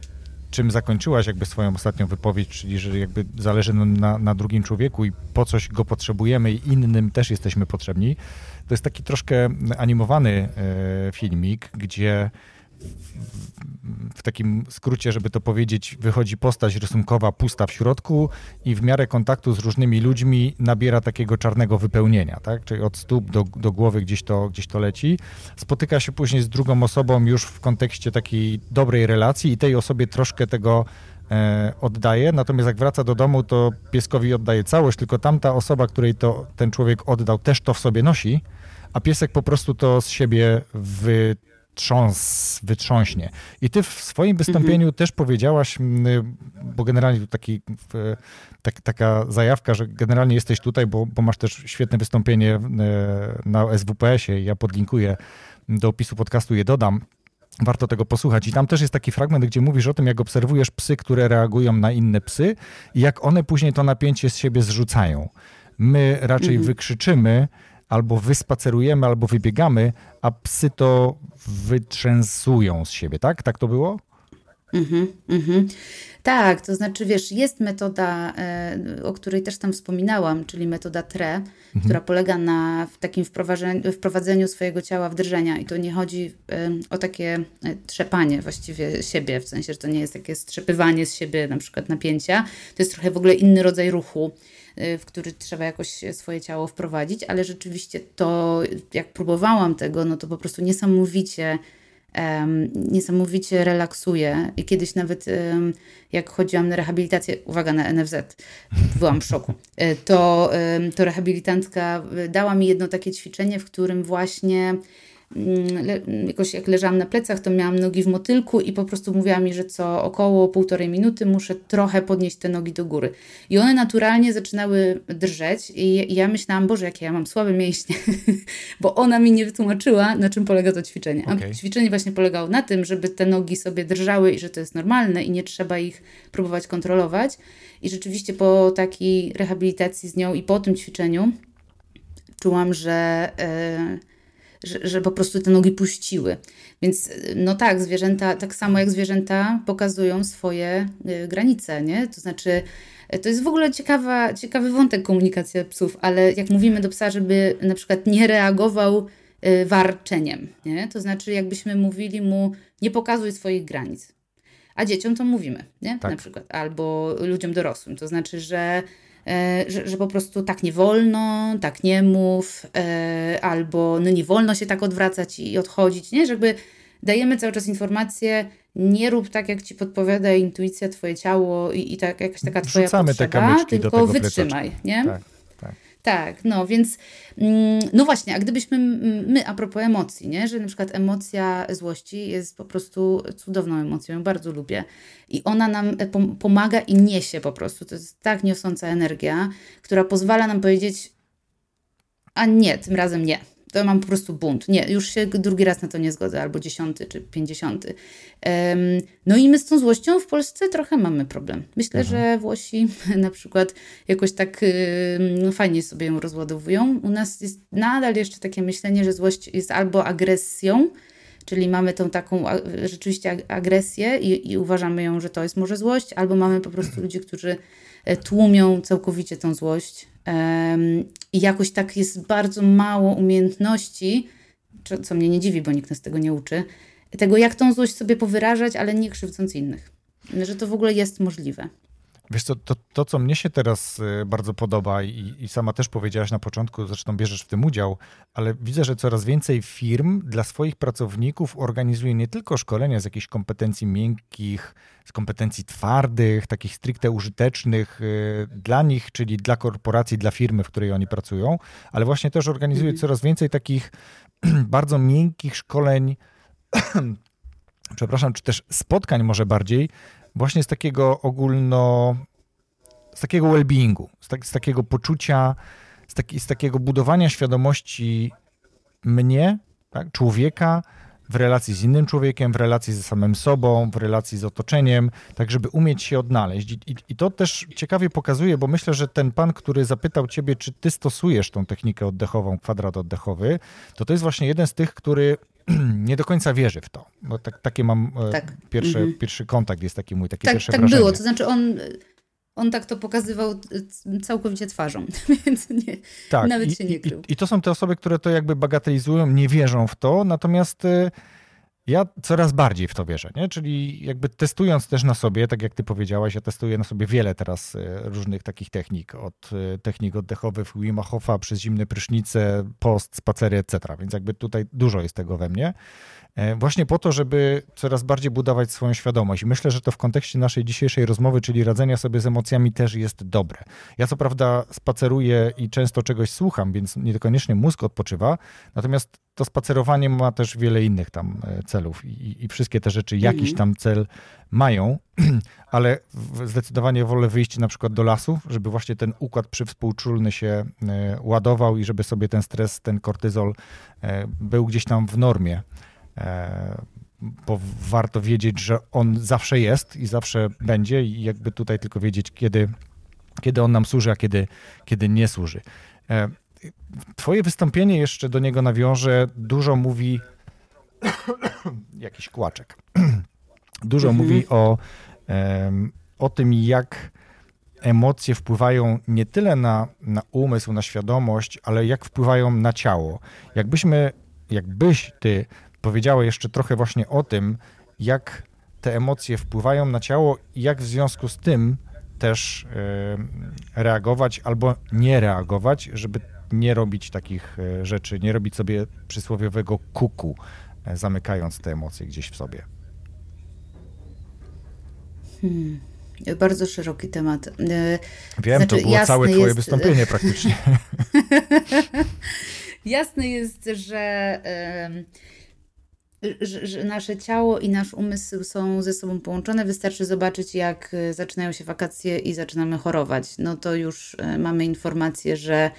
czym zakończyłaś jakby swoją ostatnią wypowiedź, czyli że jakby zależy na, na drugim człowieku i po coś go potrzebujemy i innym też jesteśmy potrzebni. To jest taki troszkę animowany e, filmik, gdzie w takim skrócie, żeby to powiedzieć, wychodzi postać rysunkowa pusta w środku i w miarę kontaktu z różnymi ludźmi nabiera takiego czarnego wypełnienia, tak? Czyli od stóp do, do głowy gdzieś to, gdzieś to leci. Spotyka się później z drugą osobą już w kontekście takiej dobrej relacji i tej osobie troszkę tego e, oddaje, natomiast jak wraca do domu, to pieskowi oddaje całość, tylko tamta osoba, której to ten człowiek oddał, też to w sobie nosi, a piesek po prostu to z siebie wy wytrząśnie. I ty w swoim wystąpieniu mhm. też powiedziałaś, bo generalnie tu taki, tak, taka zajawka, że generalnie jesteś tutaj, bo, bo masz też świetne wystąpienie na SWPS-ie. Ja podlinkuję do opisu podcastu, je dodam. Warto tego posłuchać. I tam też jest taki fragment, gdzie mówisz o tym, jak obserwujesz psy, które reagują na inne psy i jak one później to napięcie z siebie zrzucają. My raczej mhm. wykrzyczymy, albo wyspacerujemy, albo wybiegamy, a psy to wytrzęsują z siebie, tak? Tak to było? Mhm, mhm. Tak, to znaczy, wiesz, jest metoda, e, o której też tam wspominałam, czyli metoda TRE, mhm. która polega na takim wprowadzeniu, wprowadzeniu swojego ciała w drżenia. I to nie chodzi o takie e, trzepanie właściwie siebie, w sensie, że to nie jest takie strzepywanie z siebie, na przykład napięcia. To jest trochę w ogóle inny rodzaj ruchu w który trzeba jakoś swoje ciało wprowadzić, ale rzeczywiście to, jak próbowałam tego, no to po prostu niesamowicie um, niesamowicie relaksuje. I kiedyś nawet um, jak chodziłam na rehabilitację, uwaga na NFZ, byłam w szoku, y, to, um, to rehabilitantka dała mi jedno takie ćwiczenie, w którym właśnie jakoś jak leżałam na plecach, to miałam nogi w motylku i po prostu mówiła mi, że co około półtorej minuty muszę trochę podnieść te nogi do góry. I one naturalnie zaczynały drżeć i ja myślałam, Boże, jakie ja mam słabe mięśnie, bo ona mi nie wytłumaczyła, na czym polega to ćwiczenie. A okay. ćwiczenie właśnie polegało na tym, żeby te nogi sobie drżały i że to jest normalne i nie trzeba ich próbować kontrolować. I rzeczywiście po takiej rehabilitacji z nią i po tym ćwiczeniu czułam, że... Yy, że, że po prostu te nogi puściły. Więc no tak, zwierzęta, tak samo jak zwierzęta pokazują swoje y, granice, nie? To znaczy, to jest w ogóle ciekawa, ciekawy wątek komunikacja psów, ale jak mówimy do psa, żeby na przykład nie reagował y, warczeniem, nie? To znaczy, jakbyśmy mówili mu, nie pokazuj swoich granic. A dzieciom to mówimy, nie? Tak. Na przykład. Albo ludziom dorosłym. To znaczy, że E, że, że po prostu tak nie wolno, tak nie mów, e, albo no nie wolno się tak odwracać i odchodzić, nie? Żeby dajemy cały czas informację, nie rób tak, jak ci podpowiada intuicja, twoje ciało i, i tak, jakaś taka twoja Wrzucamy potrzeba, te tylko wytrzymaj, nie? Tak. Tak, no więc mm, no właśnie, a gdybyśmy my a propos emocji, nie, że na przykład emocja złości jest po prostu cudowną emocją, ją bardzo lubię i ona nam e, pomaga i niesie po prostu, to jest tak niosąca energia, która pozwala nam powiedzieć a nie, tym razem nie to mam po prostu bunt. Nie, już się drugi raz na to nie zgodzę, albo dziesiąty czy pięćdziesiąty. No i my z tą złością w Polsce trochę mamy problem. Myślę, mhm. że Włosi na przykład jakoś tak no, fajnie sobie ją rozładowują. U nas jest nadal jeszcze takie myślenie, że złość jest albo agresją, Czyli mamy tą taką rzeczywiście agresję i, i uważamy ją, że to jest może złość, albo mamy po prostu ludzi, którzy e, tłumią całkowicie tą złość. I jakoś tak jest bardzo mało umiejętności, co mnie nie dziwi, bo nikt nas tego nie uczy, tego jak tą złość sobie powyrażać, ale nie krzywdząc innych. Że to w ogóle jest możliwe. Wiesz co, to, to, co mnie się teraz y, bardzo podoba i, i, sama też powiedziałaś na początku, zresztą bierzesz w tym udział, ale widzę, że coraz więcej firm dla swoich pracowników organizuje nie tylko szkolenia z jakichś kompetencji miękkich, z kompetencji twardych, takich stricte użytecznych y, dla nich, czyli dla korporacji, dla firmy, w której oni pracują, ale właśnie też organizuje mhm. coraz więcej takich bardzo miękkich szkoleń, przepraszam, czy też spotkań może bardziej, właśnie z takiego ogólno, z takiego well-beingu, z, tak, z takiego poczucia, z, taki, z takiego budowania świadomości mnie, tak, człowieka, w relacji z innym człowiekiem, w relacji ze samym sobą, w relacji z otoczeniem, tak żeby umieć się odnaleźć. I, i, I, to też ciekawie pokazuje, bo myślę, że ten pan, który zapytał ciebie, czy ty stosujesz tą technikę oddechową, kwadrat oddechowy, to to jest właśnie jeden z tych, który nie do końca wierzy w to. Bo tak, takie mam e, tak. pierwszy, mhm. pierwszy kontakt, jest taki mój, takie tak, pierwsze tak wrażenie. Tak było, to znaczy on, on tak to pokazywał e, całkowicie twarzą, więc nie, tak. nawet I, się nie krył. I, I to są te osoby, które to jakby bagatelizują, nie wierzą w to, natomiast e, ja coraz bardziej w to wierzę, nie? czyli jakby testując też na sobie, tak jak ty powiedziałaś, ja testuję na sobie wiele teraz różnych takich technik, od technik oddechowych Wima Hofa przez zimne prysznice, post, spacery, etc. Więc jakby tutaj dużo jest tego we mnie. E, właśnie po to, żeby coraz bardziej budować swoją świadomość. I myślę, że to w kontekście naszej dzisiejszej rozmowy, czyli radzenia sobie z emocjami, też jest dobre. Ja co prawda spaceruję i często czegoś słucham, więc niekoniecznie mózg odpoczywa, natomiast to spacerowanie ma też wiele innych tam e, celów i, i wszystkie te rzeczy jakiś mhm. tam cel mają, ale zdecydowanie wolę wyjść na przykład do lasu, żeby właśnie ten układ przywspółczulny się e, ładował i żeby sobie ten stres, ten kortyzol był gdzieś tam w normie. E, bo warto wiedzieć, że on zawsze jest i zawsze będzie i jakby tutaj tylko wiedzieć, kiedy, kiedy on nam służy, a kiedy, kiedy nie służy. E, twoje wystąpienie jeszcze do niego nawiąże, dużo mówi jakiś kłaczek. Dużo mhm. mówi o, o tym, jak emocje wpływają nie tyle na, na umysł, na świadomość, ale jak wpływają na ciało. Jakbyśmy, jakbyś ty powiedziała jeszcze trochę właśnie o tym, jak te emocje wpływają na ciało i jak w związku z tym też e, reagować albo nie reagować, żeby nie robić takich e, rzeczy, nie robić sobie przysłowiowego kuku, e, zamykając te emocje gdzieś w sobie. Hmm. Bardzo szeroki temat. Wiem, znaczy, to było całe twoje jest... wystąpienie praktycznie. jasne jest, że że, że, nasze ciało i nasz umysł są ze sobą połączone. Wystarczy zobaczyć, jak e, zaczynają się wakacje i zaczynamy chorować. No to już e, mamy informację, że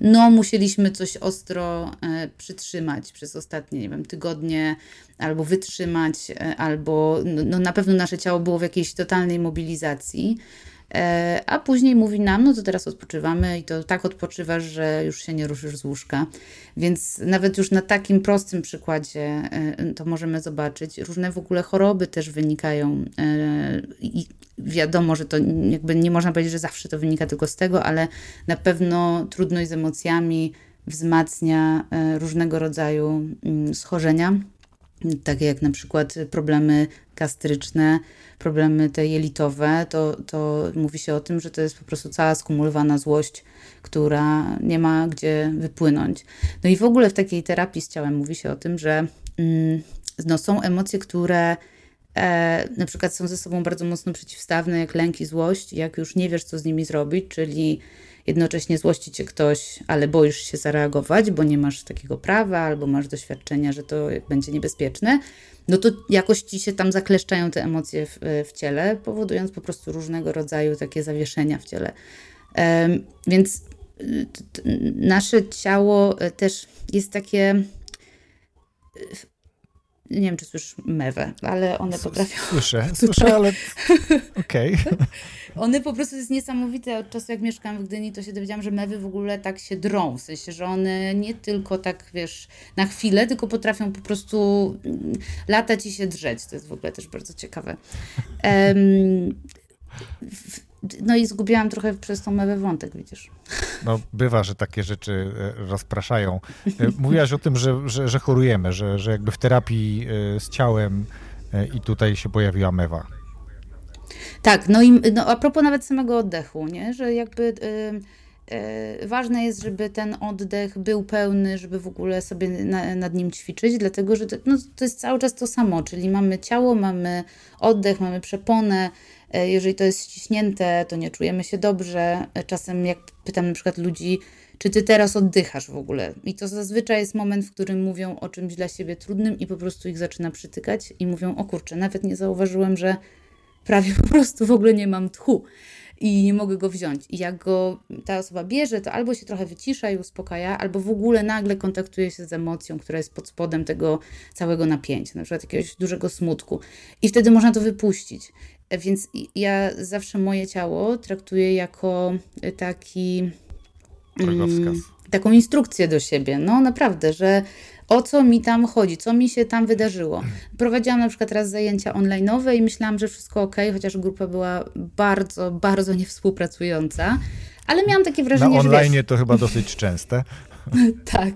no musieliśmy coś ostro e, przytrzymać przez ostatnie, nie wiem, tygodnie, albo wytrzymać, albo no, no na pewno nasze ciało było w jakiejś totalnej mobilizacji. E, a później mówi nam, no to teraz odpoczywamy i to tak odpoczywasz, że już się nie ruszysz z łóżka. Więc nawet już na takim prostym przykładzie e, to możemy zobaczyć. Różne w ogóle choroby też wynikają e, i wiadomo, że to jakby nie można powiedzieć, że zawsze to wynika tylko z tego, ale na pewno trudność z emocjami wzmacnia różnego rodzaju mm, schorzenia takie jak na przykład problemy gastryczne, problemy te jelitowe, to, to mówi się o tym, że to jest po prostu cała skumulowana złość, która nie ma gdzie wypłynąć. No i w ogóle w takiej terapii z ciałem mówi się o tym, że mm, no, są emocje, które e, na przykład są ze sobą bardzo mocno przeciwstawne, jak lęk i złość, jak już nie wiesz, co z nimi zrobić, czyli jednocześnie złości cię ktoś, ale boisz się zareagować, bo nie masz takiego prawa, albo masz doświadczenia, że to będzie niebezpieczne, no to jakoś ci się tam zakleszczają te emocje w, w ciele, powodując po prostu różnego rodzaju takie zawieszenia w ciele. Um, więc nasze ciało e, też jest takie nie wiem, czy słyszysz mewę, ale one potrafią... Słyszę, słyszę, ale okej. Okay. One po prostu jest niesamowite. Od czasu jak mieszkam w Gdyni, to się dowiedziałam, że mewy w ogóle tak się drą. W sensie, że one nie tylko tak, wiesz, na chwilę, tylko potrafią po prostu mm, latać i się drzeć. To jest w ogóle też bardzo ciekawe. Um, no i zgubiłam trochę przez tą mewę wątek, widzisz. No bywa, że takie rzeczy e, rozpraszają. E, mówiłaś o tym, że, że, że chorujemy, że, że jakby w terapii e, z ciałem i tutaj się pojawiła mewa. Tak, no i no, a propos nawet samego oddechu, nie? że jakby y, ważne jest, żeby ten oddech był pełny, żeby w ogóle sobie na, nad nim ćwiczyć, dlatego że to, no, to jest cały czas to samo, czyli mamy ciało, mamy oddech, mamy przeponę, y, jeżeli to jest ściśnięte, to nie czujemy się dobrze. Czasem jak pytam na przykład ludzi, czy ty teraz oddychasz w ogóle? I to zazwyczaj jest moment, w którym mówią o czymś dla siebie trudnym i po prostu ich zaczyna przytykać i mówią, o kurczę, nawet nie zauważyłem, że prawie po prostu w ogóle nie mam tchu i nie mogę go wziąć. I jak go ta osoba bierze, to albo się trochę wycisza i uspokaja, albo w ogóle nagle kontaktuje się z emocją, która jest pod spodem tego całego napięcia, na przykład jakiegoś dużego smutku. I wtedy można to wypuścić. Więc ja zawsze moje ciało traktuję jako taki. Mm, taką instrukcję do siebie. No naprawdę, że o co mi tam chodzi, co mi się tam wydarzyło. Prowadziłam na przykład raz zajęcia online'owe i myślałam, że wszystko ok, chociaż grupa była bardzo, bardzo niewspółpracująca, ale miałam takie wrażenie, Na online że wiesz, to chyba dosyć częste. tak,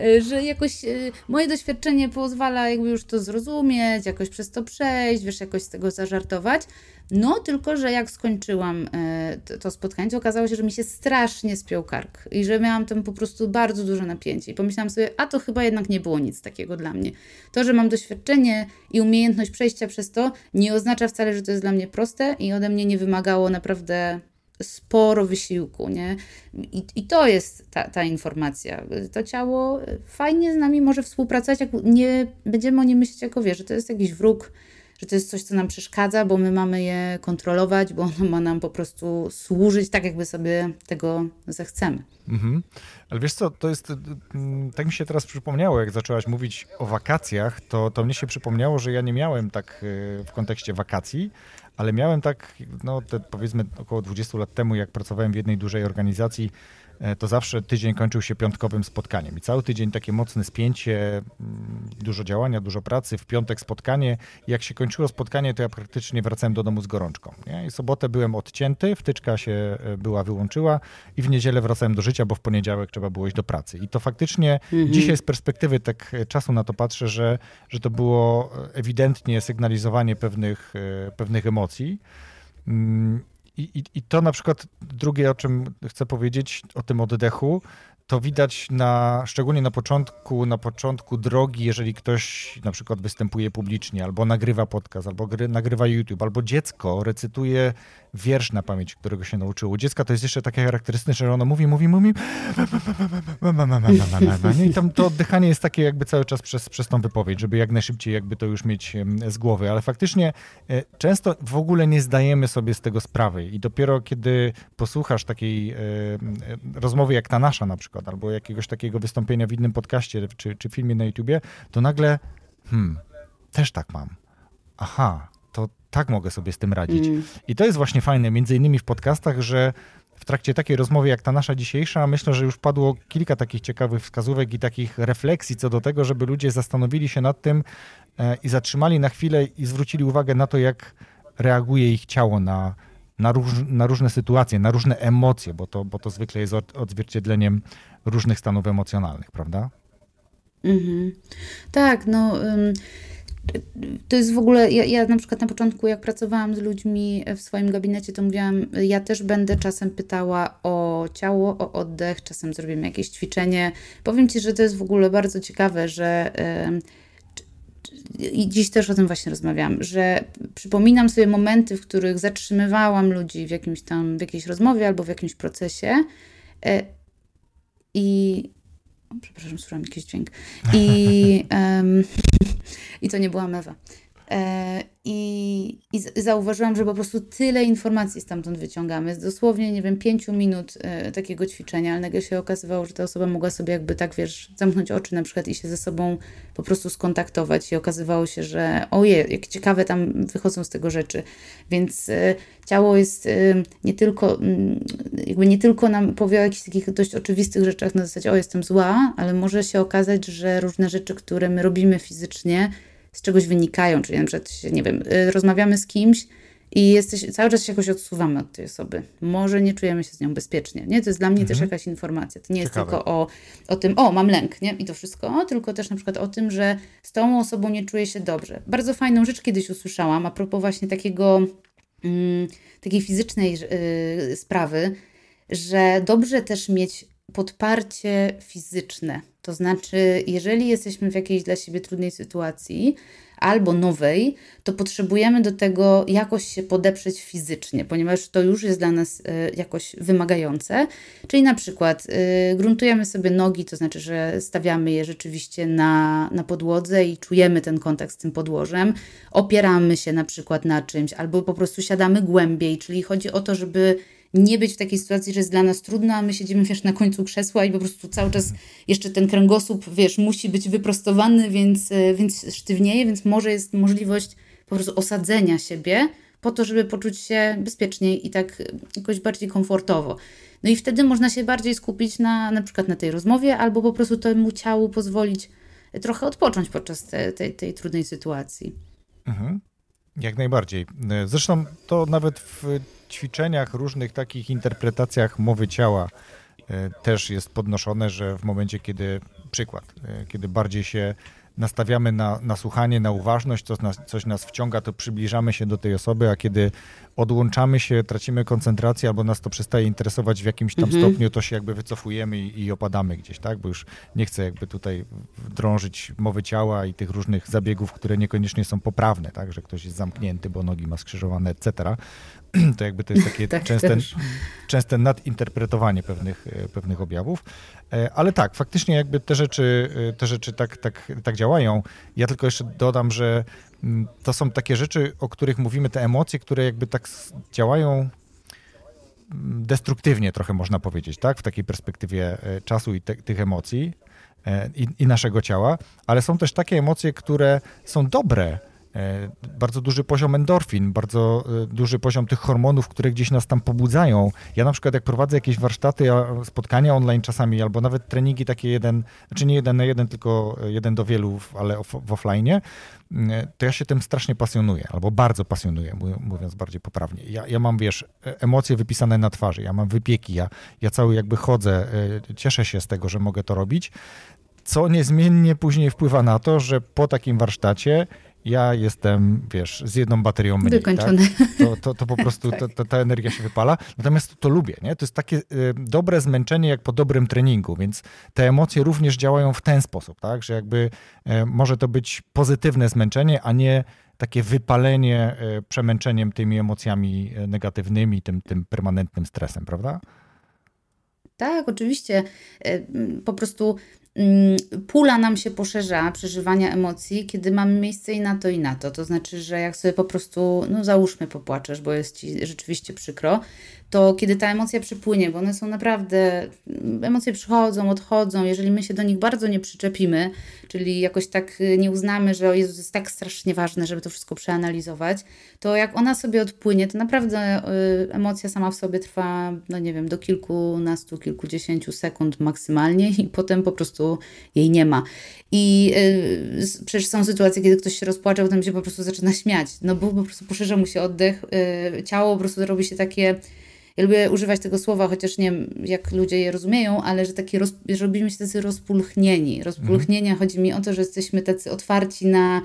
e, że jakoś e, moje doświadczenie pozwala jakby już to zrozumieć, jakoś przez to przejść, wiesz, jakoś z tego zażartować. No, tylko że jak skończyłam e, to spotkanie, to okazało się, że mi się strasznie spiął kark i że miałam tam po prostu bardzo duże napięcie. I pomyślałam sobie, a to chyba jednak nie było nic takiego dla mnie. To, że mam doświadczenie i umiejętność przejścia przez to, nie oznacza wcale, że to jest dla mnie proste i ode mnie nie wymagało naprawdę sporo wysiłku, nie? I, i to jest ta, ta informacja. To ciało fajnie z nami może współpracować, jak nie będziemy o nim myśleć jako wie, że to jest jakiś wróg, że to jest coś, co nam przeszkadza, bo my mamy je kontrolować, bo ono ma nam po prostu służyć tak, jakby sobie tego zechcemy. Mhm. Ale wiesz co, to jest, mm, tak mi się teraz przypomniało, jak zaczęłaś mówić o wakacjach, to, to mnie się przypomniało, że ja nie miałem tak y, w kontekście wakacji, ale miałem tak, no te powiedzmy około 20 lat temu, jak pracowałem w jednej dużej organizacji, E, to zawsze tydzień kończył się piątkowym spotkaniem. I cały tydzień takie mocne spięcie, mm, dużo działania, dużo pracy, w piątek spotkanie. Jak się kończyło spotkanie, to ja praktycznie wracałem do domu z gorączką. Nie? I sobotę byłem odcięty, wtyczka się e, była wyłączyła i w niedzielę wracałem do życia, bo w poniedziałek trzeba było iść do pracy. I to faktycznie mhm. dzisiaj z perspektywy tak e, czasu na to patrzę, że, że to było ewidentnie sygnalizowanie pewnych, pewnych emocji. I, I to na przykład drugie, o czym chcę powiedzieć, o tym oddechu, to widać na, szczególnie na początku, na początku drogi, jeżeli ktoś na przykład występuje publicznie, albo nagrywa podcast, albo gry, nagrywa YouTube, albo dziecko recytuje wiersz na pamięć, którego się nauczyło. Dziecka to jest jeszcze takie charakterystyczne, że ono mówi, mówi, mówi i tam to oddychanie jest takie jakby cały czas przez, przez tą wypowiedź, żeby jak najszybciej jakby to już mieć z głowy, ale faktycznie często w ogóle nie zdajemy sobie z tego sprawy i dopiero kiedy posłuchasz takiej rozmowy jak ta nasza na przykład, albo jakiegoś takiego wystąpienia w innym podcaście czy, czy filmie na YouTubie, to nagle hmm, też tak mam. Aha, to tak mogę sobie z tym radzić. Mm. I to jest właśnie fajne, między innymi w podcastach, że w trakcie takiej rozmowy jak ta nasza dzisiejsza, myślę, że już padło kilka takich ciekawych wskazówek i takich refleksji co do tego, żeby ludzie zastanowili się nad tym e, i zatrzymali na chwilę i zwrócili uwagę na to, jak reaguje ich ciało na, na, róż, na różne sytuacje, na różne emocje, bo to, bo to zwykle jest odzwierciedleniem różnych stanów emocjonalnych, prawda? Mhm. Tak, no. To jest w ogóle, ja, ja na przykład na początku, jak pracowałam z ludźmi w swoim gabinecie, to mówiłam, ja też będę czasem pytała o ciało, o oddech, czasem zrobimy jakieś ćwiczenie. Powiem Ci, że to jest w ogóle bardzo ciekawe, że i dziś też o tym właśnie rozmawiam, że przypominam sobie momenty, w których zatrzymywałam ludzi w jakimś tam, w jakiejś rozmowie albo w jakimś procesie e, i o, przepraszam, słyszałam jakiś dźwięk. I, um, I to nie była mewa. E, I, I zauważyłam, że po prostu tyle informacji stamtąd wyciągamy. Z dosłownie, nie wiem, pięciu minut e, takiego ćwiczenia, ale nagle się okazywało, że ta osoba mogła sobie jakby tak, wiesz, zamknąć oczy na przykład i się ze sobą po prostu skontaktować. I okazywało się, że ojej, jak ciekawe tam wychodzą z tego rzeczy. Więc e, ciało jest nie tylko, mm, jakby nie tylko nam powie o jakichś takich dość oczywistych rzeczach na zasadzie, o jestem zła, ale może się okazać, że różne rzeczy, które my robimy fizycznie, z czegoś wynikają, czyli na przykład, nie wiem, y, rozmawiamy z kimś i jesteś, cały czas się jakoś odsuwamy od tej osoby. Może nie czujemy się z nią bezpiecznie, nie? To jest dla mnie mhm. też jakaś informacja. To nie jest Ciekawe. tylko o, o tym, o, mam lęk, nie? I to wszystko, tylko też na przykład o tym, że z tą osobą nie czuję się dobrze. Bardzo fajną rzecz kiedyś usłyszałam a propos właśnie takiego, mm, takiej fizycznej yy, sprawy, że dobrze też mieć podparcie fizyczne. To znaczy, jeżeli jesteśmy w jakiejś dla siebie trudnej sytuacji albo nowej, to potrzebujemy do tego jakoś się podeprzeć fizycznie, ponieważ to już jest dla nas y, jakoś wymagające. Czyli na przykład y, gruntujemy sobie nogi, to znaczy, że stawiamy je rzeczywiście na, na podłodze i czujemy ten kontakt z tym podłożem. Opieramy się na przykład na czymś, albo po prostu siadamy głębiej, czyli chodzi o to, żeby nie być w takiej sytuacji, że jest dla nas trudno, a my siedzimy, wiesz, na końcu krzesła i po prostu cały czas jeszcze ten kręgosłup, wiesz, musi być wyprostowany, więc, e, więc sztywnieje, więc może jest możliwość po prostu osadzenia siebie po to, żeby poczuć się bezpieczniej i tak jakoś bardziej komfortowo. No i wtedy można się bardziej skupić na, na przykład na tej rozmowie, albo po prostu temu ciału pozwolić trochę odpocząć podczas te, tej, tej trudnej sytuacji. Mhm. Jak najbardziej. Zresztą to nawet w ćwiczeniach, różnych takich interpretacjach mowy ciała e, też jest podnoszone, że w momencie, kiedy, przykład, e, kiedy bardziej się nastawiamy na, na słuchanie, na uważność, coś nas, coś nas wciąga, to przybliżamy się do tej osoby, a kiedy odłączamy się, tracimy koncentrację albo nas to przestaje interesować w jakimś tam mhm. stopniu, to się jakby wycofujemy i, i, opadamy gdzieś, tak? Bo już nie chcę jakby tutaj drążyć mowy ciała i tych różnych zabiegów, które niekoniecznie są poprawne, tak? Że ktoś jest zamknięty, bo nogi ma skrzyżowane, etc. To jakby to jest takie tak częste, częste nadinterpretowanie pewnych, e, pewnych objawów. E, ale tak, faktycznie jakby te rzeczy, e, te rzeczy tak, tak, tak działają. Ja tylko jeszcze dodam, że to są takie rzeczy, o których mówimy, te emocje, które jakby tak działają mm, destruktywnie trochę można powiedzieć, tak? W takiej perspektywie czasu i te, tych emocji i, i naszego ciała, ale są też takie emocje, które są dobre, E, bardzo duży poziom endorfin, bardzo e, duży poziom tych hormonów, które gdzieś nas tam pobudzają. Ja na przykład jak prowadzę jakieś warsztaty, spotkania online czasami, albo nawet treningi takie jeden, znaczy nie jeden na jeden, tylko jeden do wielu, ale w offline, to ja się tym strasznie pasjonuję, albo bardzo pasjonuję, mówiąc bardziej poprawnie. Ja, ja mam, wiesz, e, emocje wypisane na twarzy, ja mam wypieki, ja, ja cały jakby chodzę, cieszę się z tego, że mogę to robić, co niezmiennie później wpływa na to, że po takim warsztacie ja jestem, wiesz, z jedną baterią mniej. Wykończony. Tak? To, to, to po prostu tak. to, ta energia się wypala. Natomiast to lubię, nie? To jest takie y, dobre zmęczenie jak po dobrym treningu, więc te emocje również działają w ten sposób, tak? Że jakby y, może to być pozytywne zmęczenie, a nie takie wypalenie y, przemęczeniem tymi emocjami y, negatywnymi, tym, tym permanentnym stresem, prawda? Tak, oczywiście. Y, po prostu pula nam się poszerza przeżywania emocji, kiedy mamy miejsce i na to, i na to. To znaczy, że jak sobie po prostu, no załóżmy, popłaczesz, bo jest ci rzeczywiście przykro, to kiedy ta emocja przypłynie, bo one są naprawdę, emocje przychodzą, odchodzą, jeżeli my się do nich bardzo nie przyczepimy, czyli jakoś tak y, nie uznamy, że o Jezus jest tak strasznie ważne, żeby to wszystko przeanalizować, to jak ona sobie odpłynie, to naprawdę y, emocja sama w sobie trwa, no nie wiem, do kilkunastu, kilkudziesięciu sekund maksymalnie i potem po prostu jej nie ma. I y, przecież są sytuacje, kiedy ktoś się rozpłacze, potem się po prostu zaczyna śmiać, no bo po prostu poszerza mu się oddech, y, ciało po prostu robi się takie ja lubię używać tego słowa, chociaż nie wiem, jak ludzie je rozumieją, ale że takie roz, robimy się tacy rozpulchnieni. Rozpulchnienia mhm. chodzi mi o to, że jesteśmy tacy otwarci na,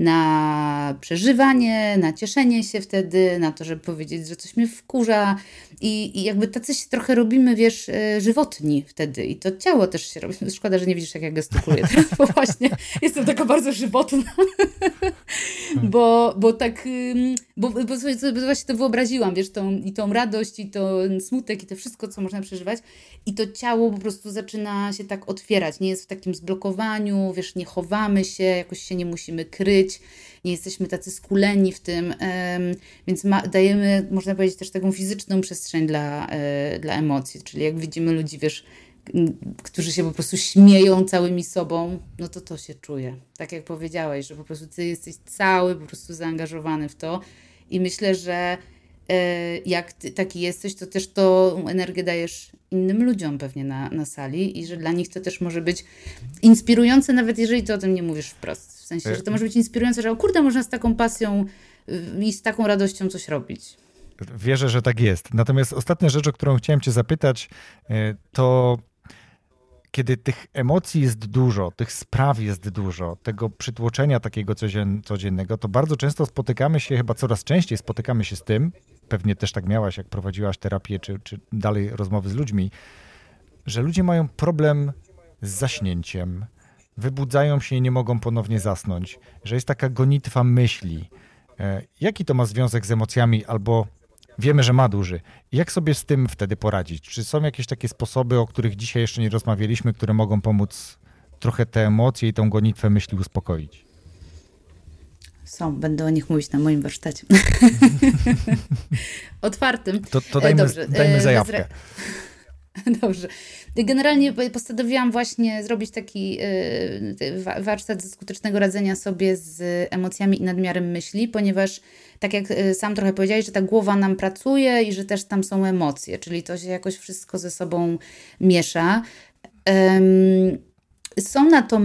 na przeżywanie, na cieszenie się wtedy, na to, żeby powiedzieć, że coś mnie wkurza i, i jakby tacy się trochę robimy, wiesz, e, żywotni wtedy i to ciało też się robi. Szkoda, że nie widzisz, jak ja gestykuluję teraz, bo właśnie jestem taka bardzo żywotna. bo, bo tak, bo, bo sobie, właśnie to wyobraziłam, wiesz, tą, i tą radość, i ten smutek, i to wszystko, co można przeżywać. I to ciało po prostu zaczyna się tak otwierać. Nie jest w takim zblokowaniu, wiesz, nie chowamy się, jakoś się nie musimy kryć, nie jesteśmy tacy skuleni w tym, więc ma, dajemy, można powiedzieć, też taką fizyczną przestrzeń dla, e, dla emocji. Czyli jak widzimy ludzi, wiesz, którzy się po prostu śmieją całymi sobą, no to to się czuje. Tak jak powiedziałeś, że po prostu ty jesteś cały po prostu zaangażowany w to i myślę, że e, jak ty taki jesteś, to też tą energię dajesz innym ludziom pewnie na, na sali i że dla nich to też może być inspirujące, nawet jeżeli ty o tym nie mówisz wprost. Sensie, że to może być inspirujące, że o kurde, można z taką pasją y, i z taką radością coś robić. Wierzę, że tak jest. Natomiast ostatnia rzecz, o którą chciałem Cię zapytać, e, to kiedy tych emocji jest dużo, tych spraw jest dużo, tego przytłoczenia takiego codziennego, to bardzo często spotykamy się, chyba coraz częściej spotykamy się z tym, pewnie też tak miałaś, jak prowadziłaś terapię, czy, czy dalej rozmowy z ludźmi, że ludzie mają problem z zaśnięciem, wybudzają się i nie mogą ponownie zasnąć, że jest taka gonitwa myśli. E, jaki to ma związek z emocjami albo wiemy, że ma duży. Jak sobie z tym wtedy poradzić? Czy są jakieś takie sposoby, o których dzisiaj jeszcze nie rozmawialiśmy, które mogą pomóc trochę te emocje i tą gonitwę myśli uspokoić? Są, będę o nich mówić na moim warsztacie. Otwartym. To, to dajmy, Dobrze. dajmy e, zajawkę. Dobrze. Generalnie postanowiłam właśnie zrobić taki e, warsztat ze skutecznego radzenia sobie z emocjami i nadmiarem myśli, ponieważ tak jak y, sam trochę powiedziałeś, że ta głowa nam pracuje i że też tam są emocje, czyli to się jakoś wszystko ze sobą miesza. Um, są na to,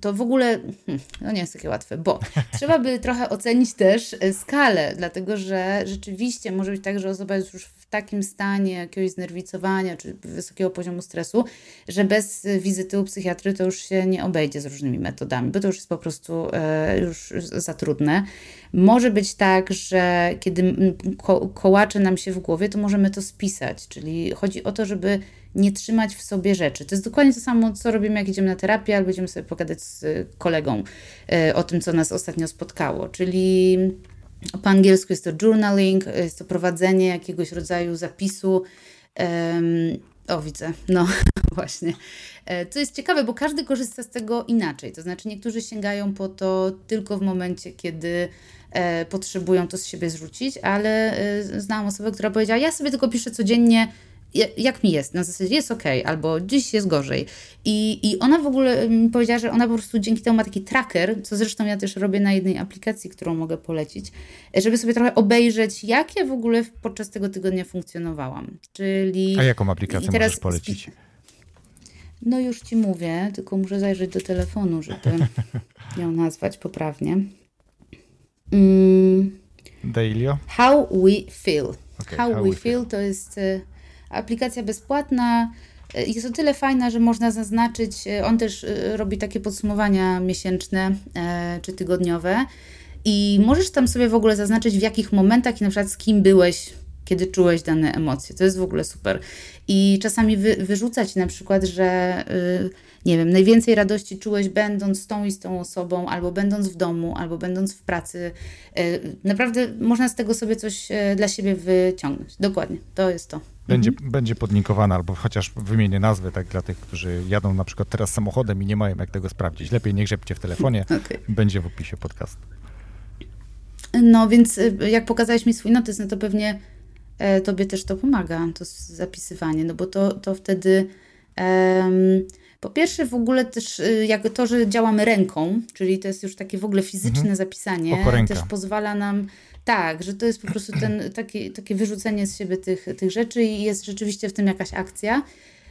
to w ogóle, hmm, no nie jest takie łatwe, bo trzeba by trochę ocenić też e, skalę, dlatego że rzeczywiście może być tak, że osoba jest już w takim stanie jakiegoś znerwicowania czy wysokiego poziomu stresu, że bez wizyty u psychiatry to już się nie obejdzie z różnymi metodami, bo to już jest po prostu e, już za trudne. Może być tak, że kiedy ko kołacze nam się w głowie, to możemy to spisać, czyli chodzi o to, żeby nie trzymać w sobie rzeczy. To jest dokładnie to samo, co robimy, jak idziemy na terapię, albo będziemy sobie pogadać z kolegą e, o tym, co nas ostatnio spotkało. Czyli po angielsku jest to journaling, jest to prowadzenie jakiegoś rodzaju zapisu. o, widzę, no właśnie. E, co jest ciekawe, bo każdy korzysta z tego inaczej. To znaczy, niektórzy sięgają po to tylko w momencie, kiedy e, potrzebują to z siebie zrzucić, ale znałam osobę, która powiedziała: Ja sobie tylko piszę codziennie jak mi jest, na zasadzie jest ok, albo dziś jest gorzej. I, I ona w ogóle mi powiedziała, że ona po prostu dzięki temu ma taki tracker, co zresztą ja też robię na jednej aplikacji, którą mogę polecić, żeby sobie trochę obejrzeć, jak ja w ogóle podczas tego tygodnia funkcjonowałam. Czyli. A jaką aplikację teraz możesz polecić? No już ci mówię, tylko muszę zajrzeć do telefonu, żeby ją nazwać poprawnie. Mm. Dailyo? How We Feel. Okay, how, how, We, feel, feel to jest y, Aplikacja bezpłatna. E, jest o tyle fajna, że można zaznaczyć, e, on też e, robi takie podsumowania miesięczne czy tygodniowe i możesz tam sobie w ogóle zaznaczyć w jakich momentach i na przykład z kim byłeś, kiedy czułeś dane emocje. To jest w ogóle super. I czasami wy, wyrzucać na przykład, że nie wiem, najwięcej radości czułeś będąc z tą i z tą osobą, albo będąc w domu, albo będąc w pracy. Naprawdę można z tego sobie coś dla siebie wyciągnąć. Dokładnie, to jest to. Będzie, mhm. będzie podlinkowana, albo chociaż wymienię nazwę, tak dla tych, którzy jadą na przykład teraz samochodem i nie mają jak tego sprawdzić. Lepiej nie grzebcie w telefonie, okay. będzie w opisie podcastu. No więc y, jak pokazałeś mi swój notes, no to pewnie e, tobie też to pomaga, to zapisywanie, no bo to, to wtedy... po pierwsze, w ogóle też y, jak to, że działamy ręką, czyli to jest już takie w ogóle fizyczne mhm. zapisanie, też pozwala nam tak, że to jest po prostu ten, takie, takie wyrzucenie z siebie tych, tych rzeczy i jest rzeczywiście w tym jakaś akcja.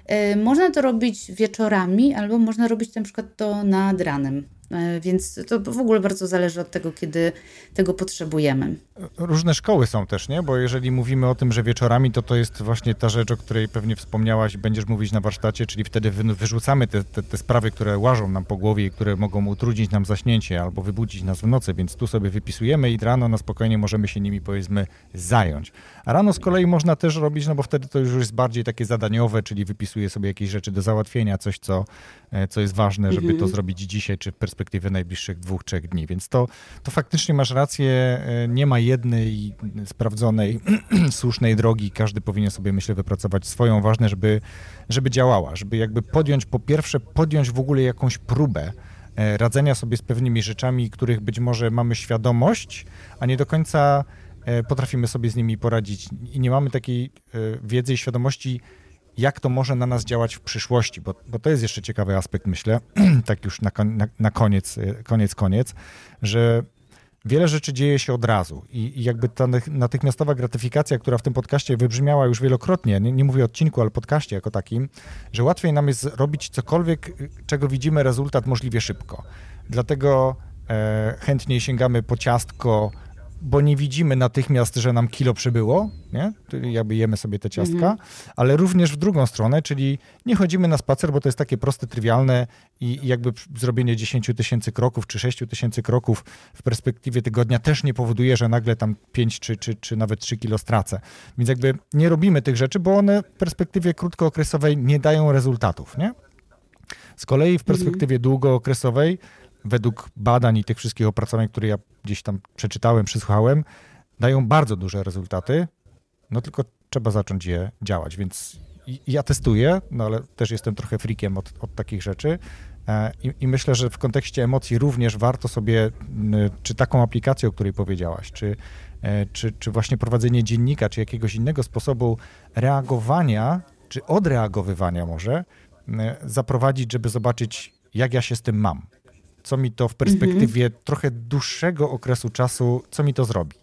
E, można to robić wieczorami, albo można robić na przykład to nad ranem. E, więc to w ogóle bardzo zależy od tego, kiedy tego potrzebujemy. Różne szkoły są też, nie? Bo jeżeli mówimy o tym, że wieczorami, to to jest właśnie ta rzecz, o której pewnie wspomniałaś i będziesz mówić na warsztacie, czyli wtedy wyrzucamy te, te, te, sprawy, które łażą nam po głowie i które mogą utrudnić nam zaśnięcie albo wybudzić nas w nocy, więc tu sobie wypisujemy i rano na spokojnie możemy się nimi, powiedzmy, zająć. A rano z kolei można też robić, no bo wtedy to już jest bardziej takie zadaniowe, czyli wypisuję sobie jakieś rzeczy do załatwienia, coś, co, e, co jest ważne, żeby mhm. to zrobić dzisiaj, czy w perspektywie perspektywie najbliższych dwóch, trzech dni. Więc to, to faktycznie masz rację, e, nie ma jednej sprawdzonej, słusznej drogi. Każdy powinien sobie, myślę, wypracować swoją. Ważne, żeby, żeby działała, żeby jakby podjąć, po pierwsze, podjąć w ogóle jakąś próbę e, radzenia sobie z pewnymi rzeczami, których być może mamy świadomość, a nie do końca e, potrafimy sobie z nimi poradzić i nie mamy takiej wiedzy i świadomości, jak to może na nas działać w przyszłości, bo, bo to jest jeszcze ciekawy aspekt, myślę, tak już na, na, na koniec, y, koniec, koniec, że wiele rzeczy dzieje się od razu i, i jakby ta natychmiastowa gratyfikacja, która w tym podcaście wybrzmiała już wielokrotnie, nie, nie mówię o odcinku, ale podcaście jako takim, że łatwiej nam jest robić cokolwiek, y, czego widzimy rezultat możliwie szybko. Dlatego e, chętniej sięgamy po ciastko, bo nie widzimy natychmiast, że nam kilo przybyło, nie? Czyli jakby jemy sobie te ciastka, mhm. ale również w drugą stronę, czyli nie chodzimy na spacer, bo to jest takie proste, trywialne i, jakby zrobienie 10 tysięcy kroków czy 6 tysięcy kroków w perspektywie tygodnia też nie powoduje, że nagle tam 5 czy, czy, czy nawet 3 kilo stracę. Więc jakby nie robimy tych rzeczy, bo one w perspektywie krótkookresowej nie dają rezultatów, nie? Z kolei w mhm. perspektywie mhm. długookresowej według badań i tych wszystkich opracowań, które ja gdzieś tam przeczytałem, przysłuchałem, dają bardzo duże rezultaty, no tylko trzeba zacząć je działać, więc ja testuję, no ale też jestem trochę frikiem od, od takich rzeczy e, I, i, myślę, że w kontekście emocji również warto sobie, czy taką aplikację, o której powiedziałaś, czy, e, czy, czy właśnie prowadzenie dziennika, czy jakiegoś innego sposobu reagowania, czy odreagowywania może, zaprowadzić, żeby zobaczyć, jak ja się z tym mam co mi to w perspektywie trochę dłuższego okresu czasu, co mi to zrobi?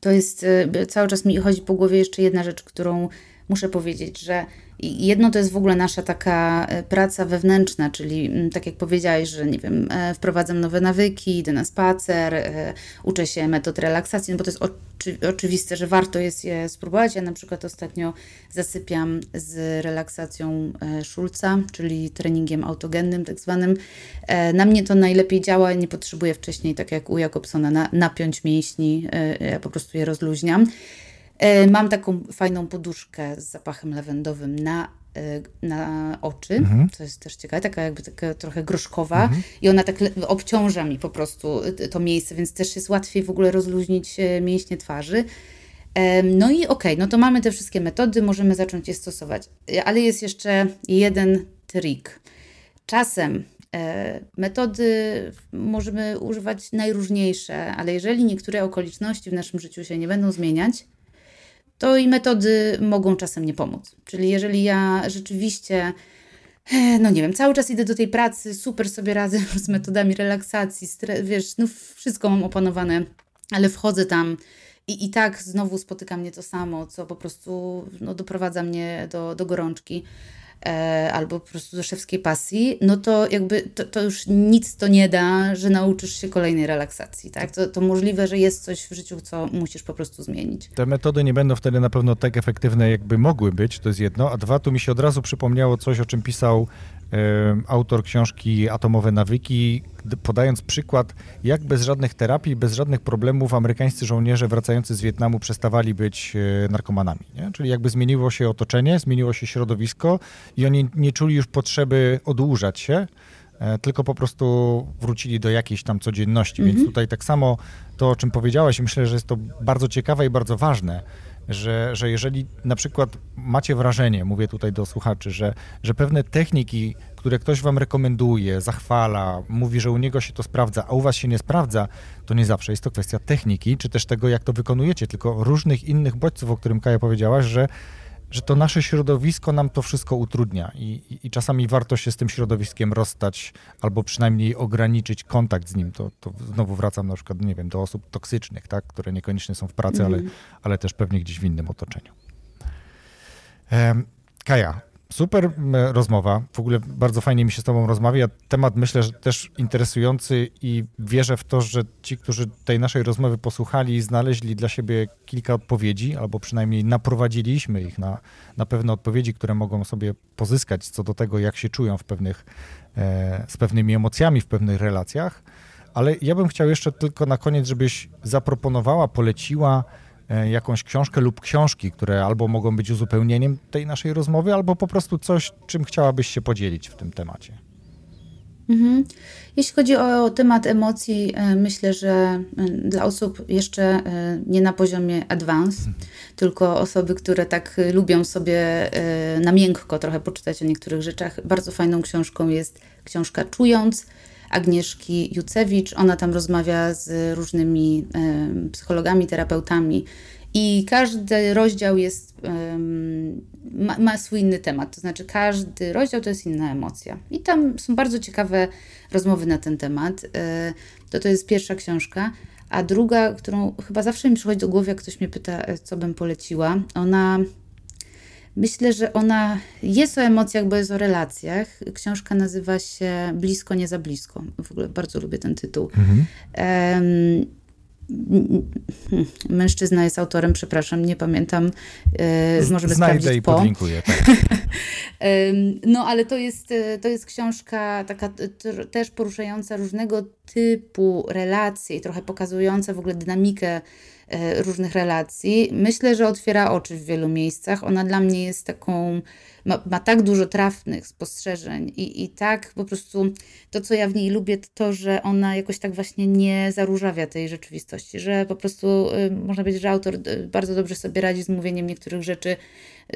To jest, y, cały czas mi chodzi po głowie jeszcze jedna rzecz, którą muszę powiedzieć, że jedno to jest w ogóle nasza taka e, praca wewnętrzna, czyli mm, tak jak powiedziałeś, że nie wiem, e, wprowadzam nowe nawyki, idę na spacer, e, uczę się metod relaksacji, no bo to jest oczy, oczywiste, że warto jest je spróbować. Ja na przykład ostatnio zasypiam z relaksacją Schulza, czyli treningiem autogennym tak zwanym. Na mnie to najlepiej działa, nie potrzebuję wcześniej, tak jak u Jakobsona, na, napiąć mięśni, ja po prostu je rozluźniam. E, mam taką fajną poduszkę z zapachem lawendowym na, e, na oczy, mhm. co jest też ciekawe, taka jakby taka trochę groszkowa mhm. i ona tak obciąża mi po prostu to miejsce, więc też jest łatwiej w ogóle rozluźnić e, mięśnie twarzy. No i okej, okay, no to mamy te wszystkie metody, możemy zacząć je stosować, ale jest jeszcze jeden trik. Czasem metody możemy używać najróżniejsze, ale jeżeli niektóre okoliczności w naszym życiu się nie będą zmieniać, to i metody mogą czasem nie pomóc. Czyli jeżeli ja rzeczywiście, e, no nie wiem, cały czas idę do tej pracy, super sobie radzę z metodami relaksacji, wiesz, no wszystko mam opanowane, ale wchodzę tam i, i tak znowu spotyka mnie to samo, co po prostu no, doprowadza mnie do, do gorączki albo po prostu do szewskiej pasji, no to jakby to, to, już nic to nie da, że nauczysz się kolejnej relaksacji, tak? To, to możliwe, że jest coś w życiu, co musisz po prostu zmienić. Te metody nie będą wtedy na pewno tak efektywne, jakby mogły być, to jest jedno, a dwa, tu mi się od razu przypomniało coś, o czym pisał autor książki Atomowe Nawyki, podając przykład, jak bez żadnych terapii, bez żadnych problemów amerykańscy żołnierze wracający z Wietnamu przestawali być e, narkomanami. Nie? Czyli jakby zmieniło się otoczenie, zmieniło się środowisko i oni nie czuli już potrzeby odłużać się, e, tylko po prostu wrócili do jakiejś tam codzienności. Mhm. Więc tutaj tak samo to, o czym powiedziałeś, myślę, że jest to bardzo ciekawe i bardzo ważne, że, że jeżeli na przykład macie wrażenie, mówię tutaj do słuchaczy, że, że pewne techniki, które ktoś wam rekomenduje, zachwala, mówi, że u niego się to sprawdza, a u was się nie sprawdza, to nie zawsze jest to kwestia techniki, czy też tego, jak to wykonujecie, tylko różnych innych bodźców, o którym Kaja powiedziałaś, że że to nasze środowisko nam to wszystko utrudnia i, i, i, czasami warto się z tym środowiskiem rozstać albo przynajmniej ograniczyć kontakt z nim. To, to znowu wracam na przykład, nie wiem, do osób toksycznych, tak, które niekoniecznie są w pracy, mm. ale, mhm. ale też pewnie gdzieś w innym otoczeniu. Kaja, Super rozmowa. W ogóle bardzo fajnie mi się z Tobą rozmawia. Temat myślę, że też interesujący i wierzę w to, że ci, którzy tej naszej rozmowy posłuchali, znaleźli dla siebie kilka odpowiedzi, albo przynajmniej naprowadziliśmy ich na, na pewne odpowiedzi, które mogą sobie pozyskać co do tego, jak się czują w pewnych, e, z pewnymi emocjami w pewnych relacjach. Ale ja bym chciał jeszcze tylko na koniec, żebyś zaproponowała, poleciła jakąś książkę lub książki, które albo mogą być uzupełnieniem tej naszej rozmowy, albo po prostu coś, czym chciałabyś się podzielić w tym temacie. Mhm. Jeśli chodzi o temat emocji, e, myślę, że e, dla osób jeszcze e, nie na poziomie advanced, mhm. tylko osoby, które tak lubią sobie na miękko trochę poczytać o niektórych rzeczach, bardzo fajną książką jest książka Czując Agnieszki Jucewicz. Ona tam rozmawia z różnymi psychologami, terapeutami i każdy rozdział jest, ma, ma, swój inny temat, to znaczy każdy rozdział to jest inna emocja. I tam są bardzo ciekawe rozmowy na ten temat. E, to to jest pierwsza książka. A druga, którą chyba zawsze mi przychodzi do głowy, jak ktoś mnie pyta, e, co bym poleciła, ona Myślę, że ona jest o emocjach, bo jest o relacjach. Książka nazywa się Blisko, nie za blisko. W ogóle bardzo lubię ten tytuł. Mhm. Um, mężczyzna jest autorem, przepraszam, nie pamiętam, e, możemy Znajdę sprawdzić i po. podlinkuję. Tak. no ale to jest, e, to jest książka taka też poruszająca różnego typu relacje i trochę pokazująca w ogóle dynamikę różnych relacji. Myślę, że otwiera oczy w wielu miejscach. Ona dla mnie jest taką, ma, ma, tak dużo trafnych spostrzeżeń i, i tak po prostu to, co ja w niej lubię, to to, że ona jakoś tak właśnie nie zaróżawia tej rzeczywistości, że po prostu y, można powiedzieć, że autor y, bardzo dobrze sobie radzi z mówieniem niektórych rzeczy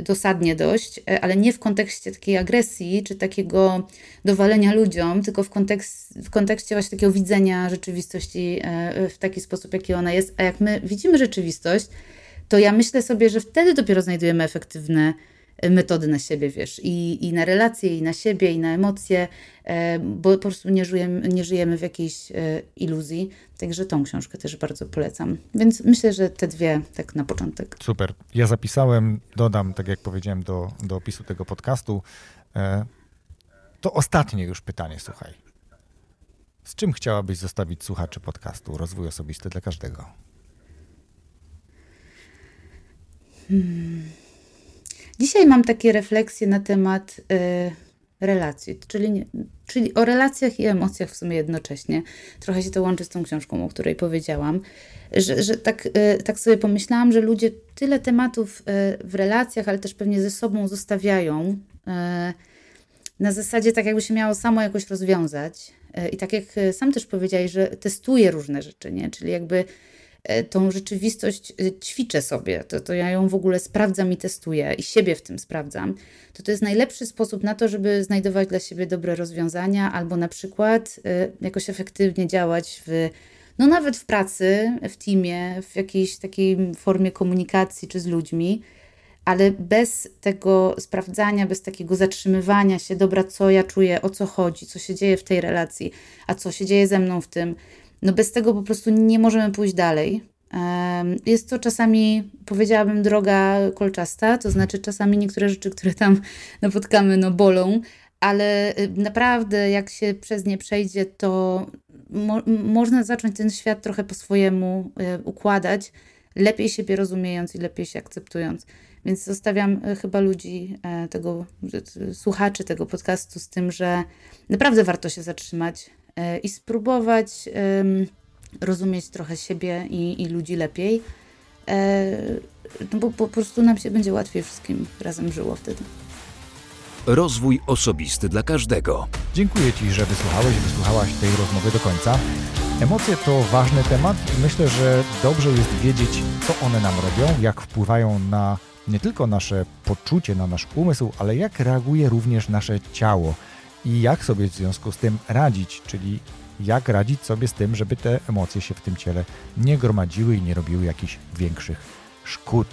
dosadnie dość, e, ale nie w kontekście takiej agresji czy takiego dowalenia ludziom, tylko w, kontekst, w kontekście właśnie takiego widzenia rzeczywistości e, w taki sposób, jaki ona jest. A jak my widzimy rzeczywistość, to ja myślę sobie, że wtedy dopiero znajdujemy efektywne metody na siebie, wiesz, i, i na relacje, i na siebie, i na emocje, e, bo po prostu nie żyjemy, nie żyjemy w jakiejś e, iluzji. Także tą książkę też bardzo polecam. Więc myślę, że te dwie tak na początek. Super. Ja zapisałem, dodam, tak jak powiedziałem, do, do opisu tego podcastu. E, to ostatnie już pytanie, słuchaj. Z czym chciałabyś zostawić słuchaczy podcastu Rozwój Osobisty dla każdego? Hmm. Dzisiaj mam takie refleksje na temat y, relacji, czyli, czyli o relacjach i emocjach w sumie jednocześnie. Trochę się to łączy z tą książką, o której powiedziałam, że, że tak, y, tak sobie pomyślałam, że ludzie tyle tematów y, w relacjach, ale też pewnie ze sobą zostawiają y, na zasadzie tak, jakby się miało samo jakoś rozwiązać. Y, I tak jak sam też powiedziałeś, że testuje różne rzeczy, nie? Czyli jakby tą rzeczywistość e, ćwiczę sobie, to, to ja ją w ogóle sprawdzam i testuję i siebie w tym sprawdzam, to to jest najlepszy sposób na to, żeby znajdować dla siebie dobre rozwiązania albo na przykład e, jakoś efektywnie działać w no nawet w pracy, w teamie, w jakiejś takiej formie komunikacji czy z ludźmi, ale bez tego sprawdzania, bez takiego zatrzymywania się, dobra, co ja czuję, o co chodzi, co się dzieje w tej relacji, a co się dzieje ze mną w tym, no bez tego po prostu nie możemy pójść dalej. Jest to czasami, powiedziałabym, droga kolczasta, to znaczy czasami niektóre rzeczy, które tam napotkamy, no bolą, ale naprawdę jak się przez nie przejdzie, to mo można zacząć ten świat trochę po swojemu y, układać, lepiej siebie rozumiejąc i lepiej się akceptując. Więc zostawiam y, chyba ludzi, e, tego, słuchaczy tego podcastu z tym, że naprawdę warto się zatrzymać, E, i spróbować rozumieć trochę siebie i, i ludzi lepiej, e, no bo po prostu nam się będzie łatwiej wszystkim razem żyło wtedy. Rozwój osobisty dla każdego. Dziękuję Ci, że wysłuchałeś, wysłuchałaś tej rozmowy do końca. Emocje to ważny temat i myślę, że dobrze jest wiedzieć, co one nam robią, jak wpływają na nie tylko nasze poczucie, na nasz umysł, ale jak reaguje również nasze ciało i jak sobie w związku z tym radzić, czyli jak radzić sobie z tym, żeby te emocje się w tym ciele nie gromadziły i nie robiły jakichś większych szkód,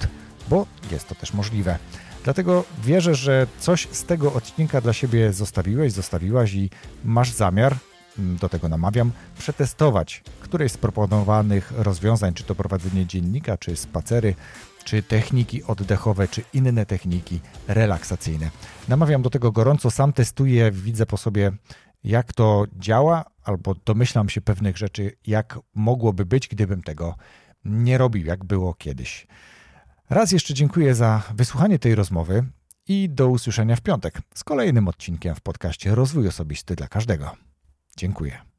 bo jest to też możliwe. Dlatego wierzę, że coś z tego odcinka dla siebie zostawiłeś, zostawiłaś i masz zamiar, mm, do tego namawiam, przetestować któreś z proponowanych rozwiązań, czy to prowadzenie dziennika, czy spacery, czy techniki oddechowe, czy inne techniki relaksacyjne. Namawiam do tego gorąco, sam testuję, widzę po sobie, jak to działa, albo domyślam się pewnych rzeczy, jak mogłoby być, gdybym tego nie robił, jak było kiedyś. Raz jeszcze dziękuję za wysłuchanie tej rozmowy i do usłyszenia w piątek z kolejnym odcinkiem w podcaście Rozwój Osobisty dla Każdego. Dziękuję.